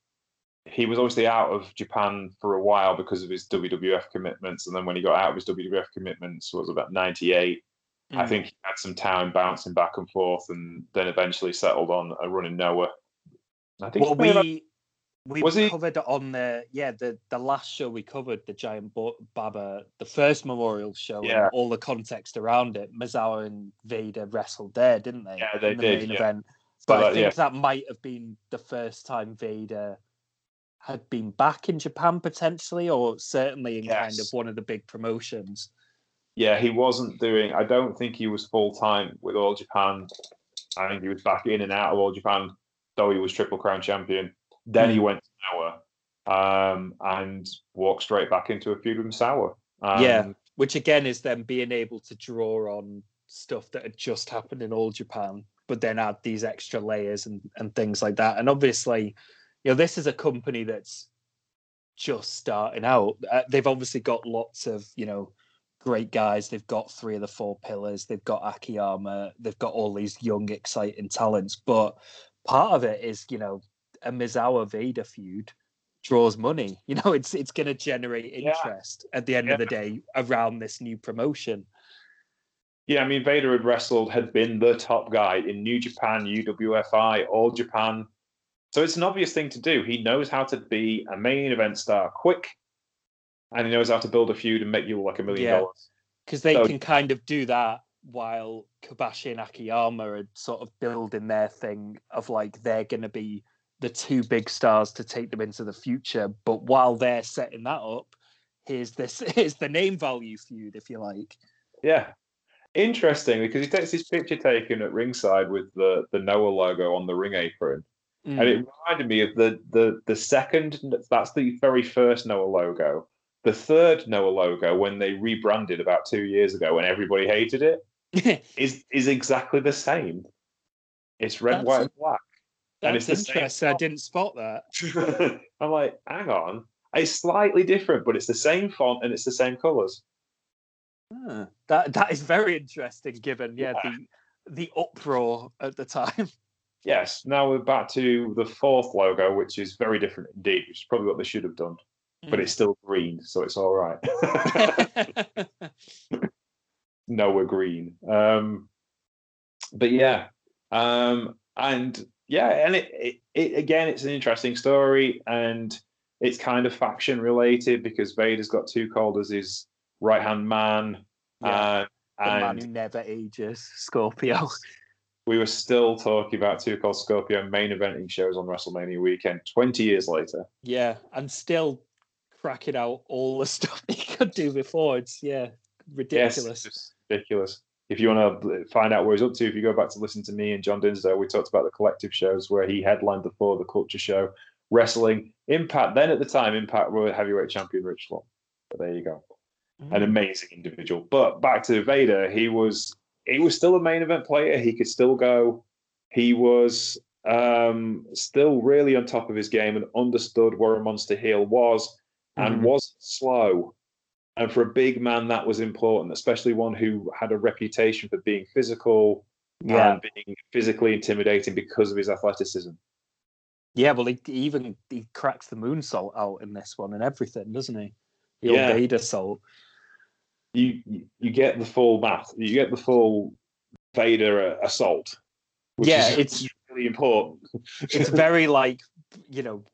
He was obviously out of Japan for a while because of his WWF commitments, and then when he got out of his WWF commitments was about '98. I Mm. think he had some time bouncing back and forth, and then eventually settled on a run in Noah. I think well, he we we Was he- covered on the yeah the the last show we covered the giant Baba the first memorial show Yeah. and all the context around it. Misawa and Vader wrestled there, didn't they? Yeah, they in the did, main yeah. event. So But I think yeah. that might have been the first time Vader had been back in Japan potentially, or certainly in kind of one of the big promotions. Yeah, he wasn't doing. I don't think he was full time with All Japan. I think he was back in and out of All Japan, though he was Triple Crown champion. Then he went to Noah, um, and walked straight back into a feud with Misawa. Um, Yeah. Which again is them being able to draw on stuff that had just happened in all Japan, but then add these extra layers and, and things like that. And obviously, you know, this is a company that's just starting out. Uh, they've obviously got lots of, you know, great guys. They've got three of the four pillars. They've got Akiyama. They've got all these young, exciting talents. But part of it is, you know, a Misawa Vader feud draws money. You know, it's it's going to generate Yeah. interest at the end Yeah. of the day around this new promotion. Yeah, I mean, Vader had wrestled, had been the top guy in New Japan, UWFI, All Japan. So it's an obvious thing to do. He knows how to be a main event star quick, and he knows how to build a feud and make you like a million dollars. because they So- can kind of do that while Kobashi and Akiyama are sort of building their thing of like they're going to be the two big stars to take them into the future. But while they're setting that up, here's this here's the name value feud, if you like. Yeah. Interesting because he takes his picture taken at ringside with the, the Noah logo on the ring apron. Mm. And it reminded me of the, the the second that's the very first Noah logo. The third Noah logo, when they rebranded about two years ago and everybody hated it, is is exactly the same. It's red, That's white, and black. and it's the same interesting. I didn't spot that. I'm like, hang on. It's slightly different, but it's the same font and it's the same colours. Ah, that that is very interesting, given yeah, Yeah. the the uproar at the time. Yes, now we're back to the fourth logo, which is very different indeed, which is probably what they should have done. But it's still green, so it's all right. no, we're green. Um, but yeah, um, and yeah, and it, it, it again, it's an interesting story, and it's kind of faction related because Vader's got two Cold as his right hand man, Yeah, uh, the man and who never ages, Scorpio. we were still talking about Too Cold Scorpio main eventing shows on WrestleMania weekend 20 years later. Yeah, and still cracking out all the stuff he could do before. It's yeah, ridiculous. Yes, ridiculous. If you want to find out where he's up to, if you go back to listen to me and John Dinsdale, we talked about the collective shows where he headlined the For the Culture show, wrestling Impact. Then at the time, Impact were heavyweight champion Rich Swann. But there you go, an Mm. amazing individual. But back to Vader, he was he was still a main event player. He could still go. He was um, still really on top of his game and understood where a monster heel was and Mhm. wasn't slow. And for a big man, that was important, especially one who had a reputation for being physical Yeah, and being physically intimidating because of his athleticism. yeah. Well, he, he even he cracks the moonsault out in this one and everything, doesn't he? The Yeah. old Vader salt. You you- get the full math, you get the full Vader uh, assault. which Yeah, is it's- really important. It's very like you know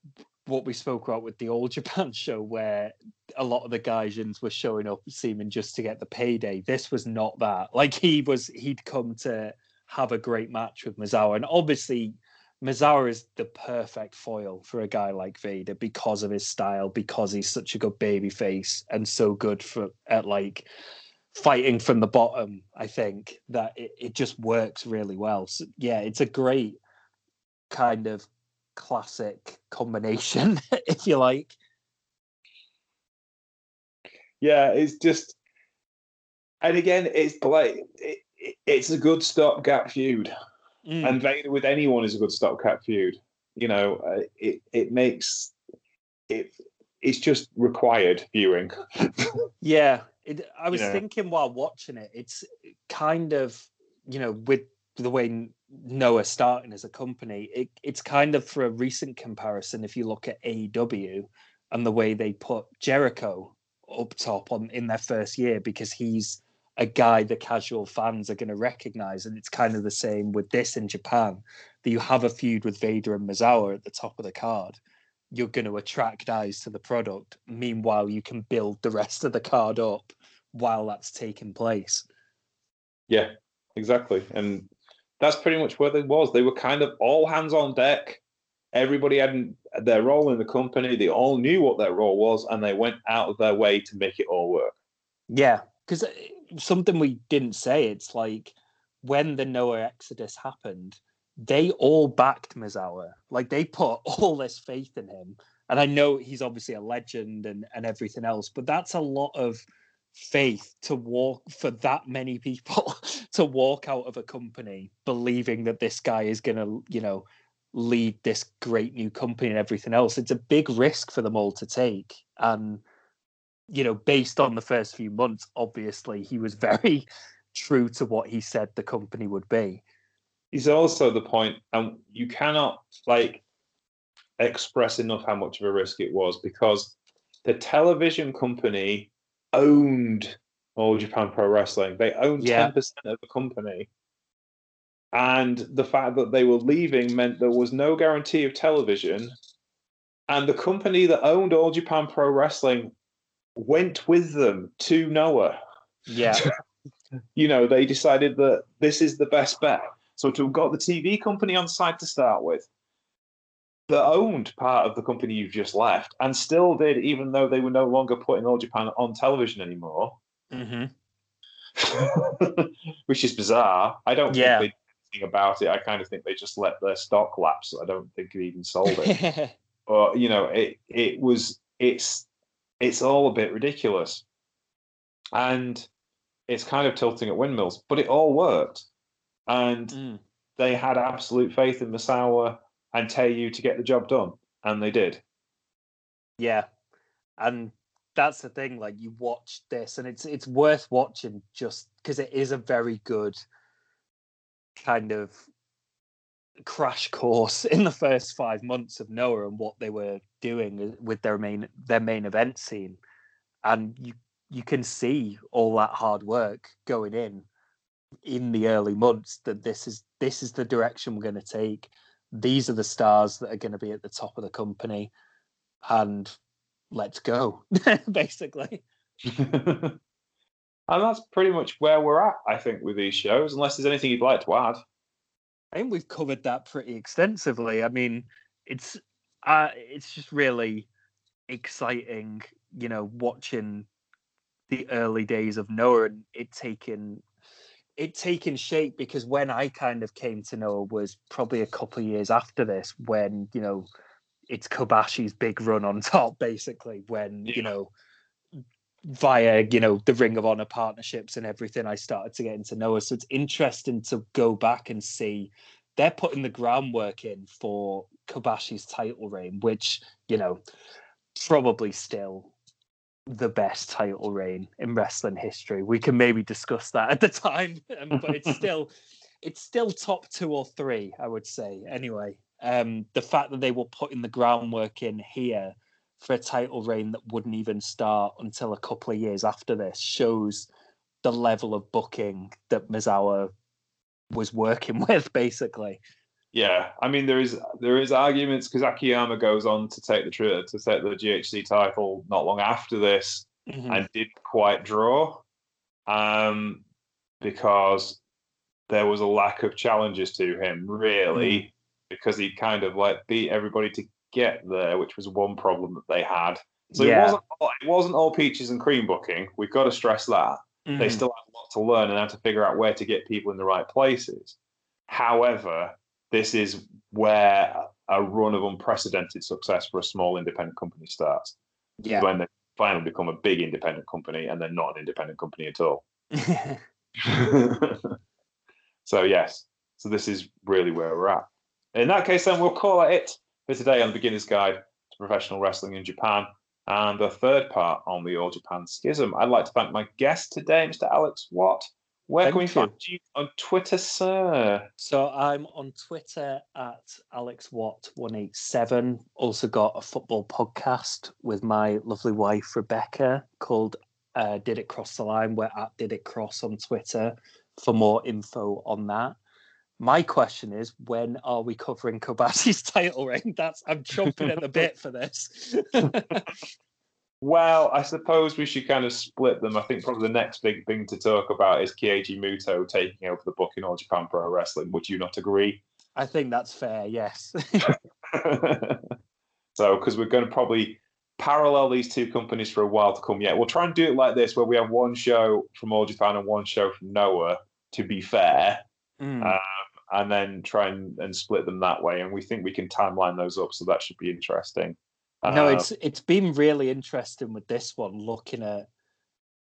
what we spoke about with the old Japan show, where a lot of the Gaijins were showing up seeming just to get the payday. This was not that. Like he was, he'd come to have a great match with Misawa, and obviously Misawa is the perfect foil for a guy like Vader because of his style, because he's such a good baby face and so good for at like fighting from the bottom. I think that it, it just works really well. So, yeah, it's a great kind of classic combination, if you like. Yeah, it's just, and again, it's like it, it- it's a good stopgap feud. Mm. and Vader with anyone is a good stopgap feud. You know, uh, it it makes it it's just required viewing. Yeah, it, I was know. thinking while watching it, it's kind of you know with the way Noah starting as a company, it, it's kind of for a recent comparison. If you look at AEW and the way they put Jericho up top on in their first year, because he's a guy the casual fans are going to recognize, and it's kind of the same with this in Japan. That you have a feud with Vader and Misawa at the top of the card, you're going to attract eyes to the product. Meanwhile, you can build the rest of the card up while that's taking place. Yeah, exactly. And that's pretty much where they was. They were kind of all hands on deck. Everybody had their role in the company. They all knew what their role was, and they went out of their way to make it all work. Yeah, because uh, something we didn't say. It's like when the Noah Exodus happened, they all backed Misawa. Like they put all this faith in him. And I know he's obviously a legend and, and everything else, but that's a lot of faith to walk for that many people to walk out of a company believing that this guy is going to, you know, lead this great new company and everything else. It's a big risk for them all to take. And, you know, based on the first few months, obviously he was very true to what he said the company would be. He's also the point, and you cannot like express enough how much of a risk it was because the television company owned All Japan Pro Wrestling. They owned Yeah. 10% of the company. And the fact that they were leaving meant there was no guarantee of television. And the company that owned All Japan Pro Wrestling went with them to Noah. Yeah. You know, they decided that this is the best bet. So to have got the TV company on side to start with, that owned part of the company you've just left, and still did, even though they were no longer putting All Japan on television anymore, hmm which is bizarre. I don't Yeah. think they did anything about it. I kind of think they just let their stock lapse. I don't think they even sold it. but you know, it it was it's it's all a bit ridiculous, and it's kind of tilting at windmills. But it all worked, and Mm. they had absolute faith in Misawa and tell you to get the job done, and they did. Yeah, and that's the thing. Like you watch this, and it's it's worth watching just because it is a very good kind of crash course in the first five months of Noah and what they were doing uh, with their main their main event scene, and you you can see all that hard work going in in the early months that this is this is the direction we're going to take these are the stars that are going to be at the top of the company and let's go basically and that's pretty much where we're at, I think, with these shows. Unless there's anything you'd like to add. i think we've covered that pretty extensively i mean it's uh it's just really exciting you know watching the early days of noah and it taking it taking shape because when i kind of came to know was probably a couple of years after this when you know it's Kobashi's big run on top basically when you know via you know the ring of honor partnerships and everything i started to get into noah. So it's interesting to go back and see they're putting the groundwork in for Kobashi's title reign which you know probably still the best title reign in wrestling history we can maybe discuss that at the time um, but it's still it's still top two or three i would say anyway um the fact that they were putting the groundwork in here for a title reign that wouldn't even start until a couple of years after this shows the level of booking that Misawa was working with, basically. Yeah, I mean there is there is arguments because Akiyama goes on to take the to take the GHC title not long after this Mhm. and didn't quite draw, um, because there was a lack of challenges to him really because he kind of like beat everybody to get there, which was one problem that they had. So Yeah. it wasn't all, it wasn't all peaches and cream booking. We've got to stress that they Mhm. still have a lot to learn and how to figure out where to get people in the right places. However, this is where a run of unprecedented success for a small independent company starts. yeah. When they finally become a big independent company and they're not an independent company at all. so, yes, so this is really where we're at. In that case, then we'll call it it for today on the Beginner's Guide to Professional Wrestling in Japan and the third part on the All Japan Schism. I'd like to thank my guest today, Mr. Alex Watt. Where Thank can we find you on Twitter, sir? So I'm on Twitter at Alex AlexWatt187. Also got a football podcast with my lovely wife Rebecca called uh, Did It Cross the Line? We're at Did It Cross on Twitter for more info on that. My question is, when are we covering Kobashi's title reign? That's I'm chomping at the bit for this. Well, I suppose we should kind of split them. I think probably the next big thing to talk about is Keiji Muto taking over the book in All Japan Pro Wrestling. Would you not agree? I think that's fair. Yes. so, because we're going to probably parallel these two companies for a while to come yet. We'll try and do it like this, where we have one show from All Japan and one show from Noah, to be fair, Mm. um, and then try and, and split them that way. And we think we can timeline those up, so that should be interesting. No, Uh, it's it's been really interesting with this one, looking at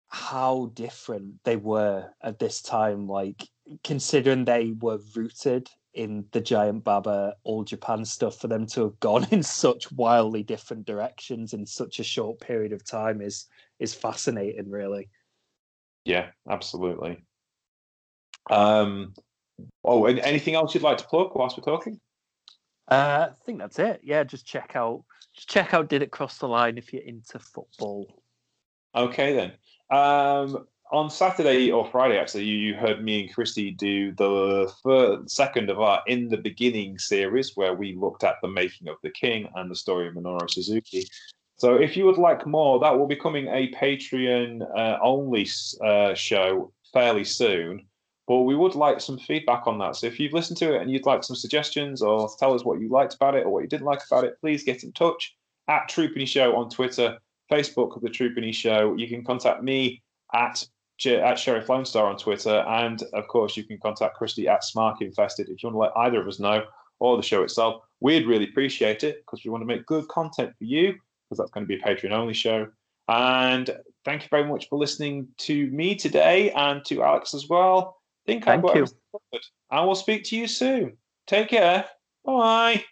how different they were at this time. Like considering they were rooted in the Giant Baba All Japan stuff, for them to have gone in such wildly different directions in such a short period of time is is fascinating. Really. Yeah, absolutely. Um, oh, and anything else you'd like to plug whilst we're talking? Uh, I think that's it. Yeah, just check out just check out Did It Cross the Line if you're into football. Okay, then. Um, on Saturday or Friday, actually, you, heard me and Christy do the third, second of our In the Beginning series, where we looked at the making of the king and the story of Minoru Suzuki. So, if you would like more, that will be coming a Patreon uh, only uh, show fairly soon. But we would like some feedback on that. So, if you've listened to it and you'd like some suggestions or tell us what you liked about it or what you didn't like about it, please get in touch at Troopany Show on Twitter, Facebook, The Troopany Show. You can contact me at at Sheriff Lone Star on Twitter, and of course, you can contact Christy at Smark Infested if you want to let either of us know or the show itself. We'd really appreciate it because we want to make good content for you because that's going to be a Patreon only show. And thank you very much for listening to me today and to Alex as well. I think I've Thank got you. I will speak to you soon. Take care. Bye.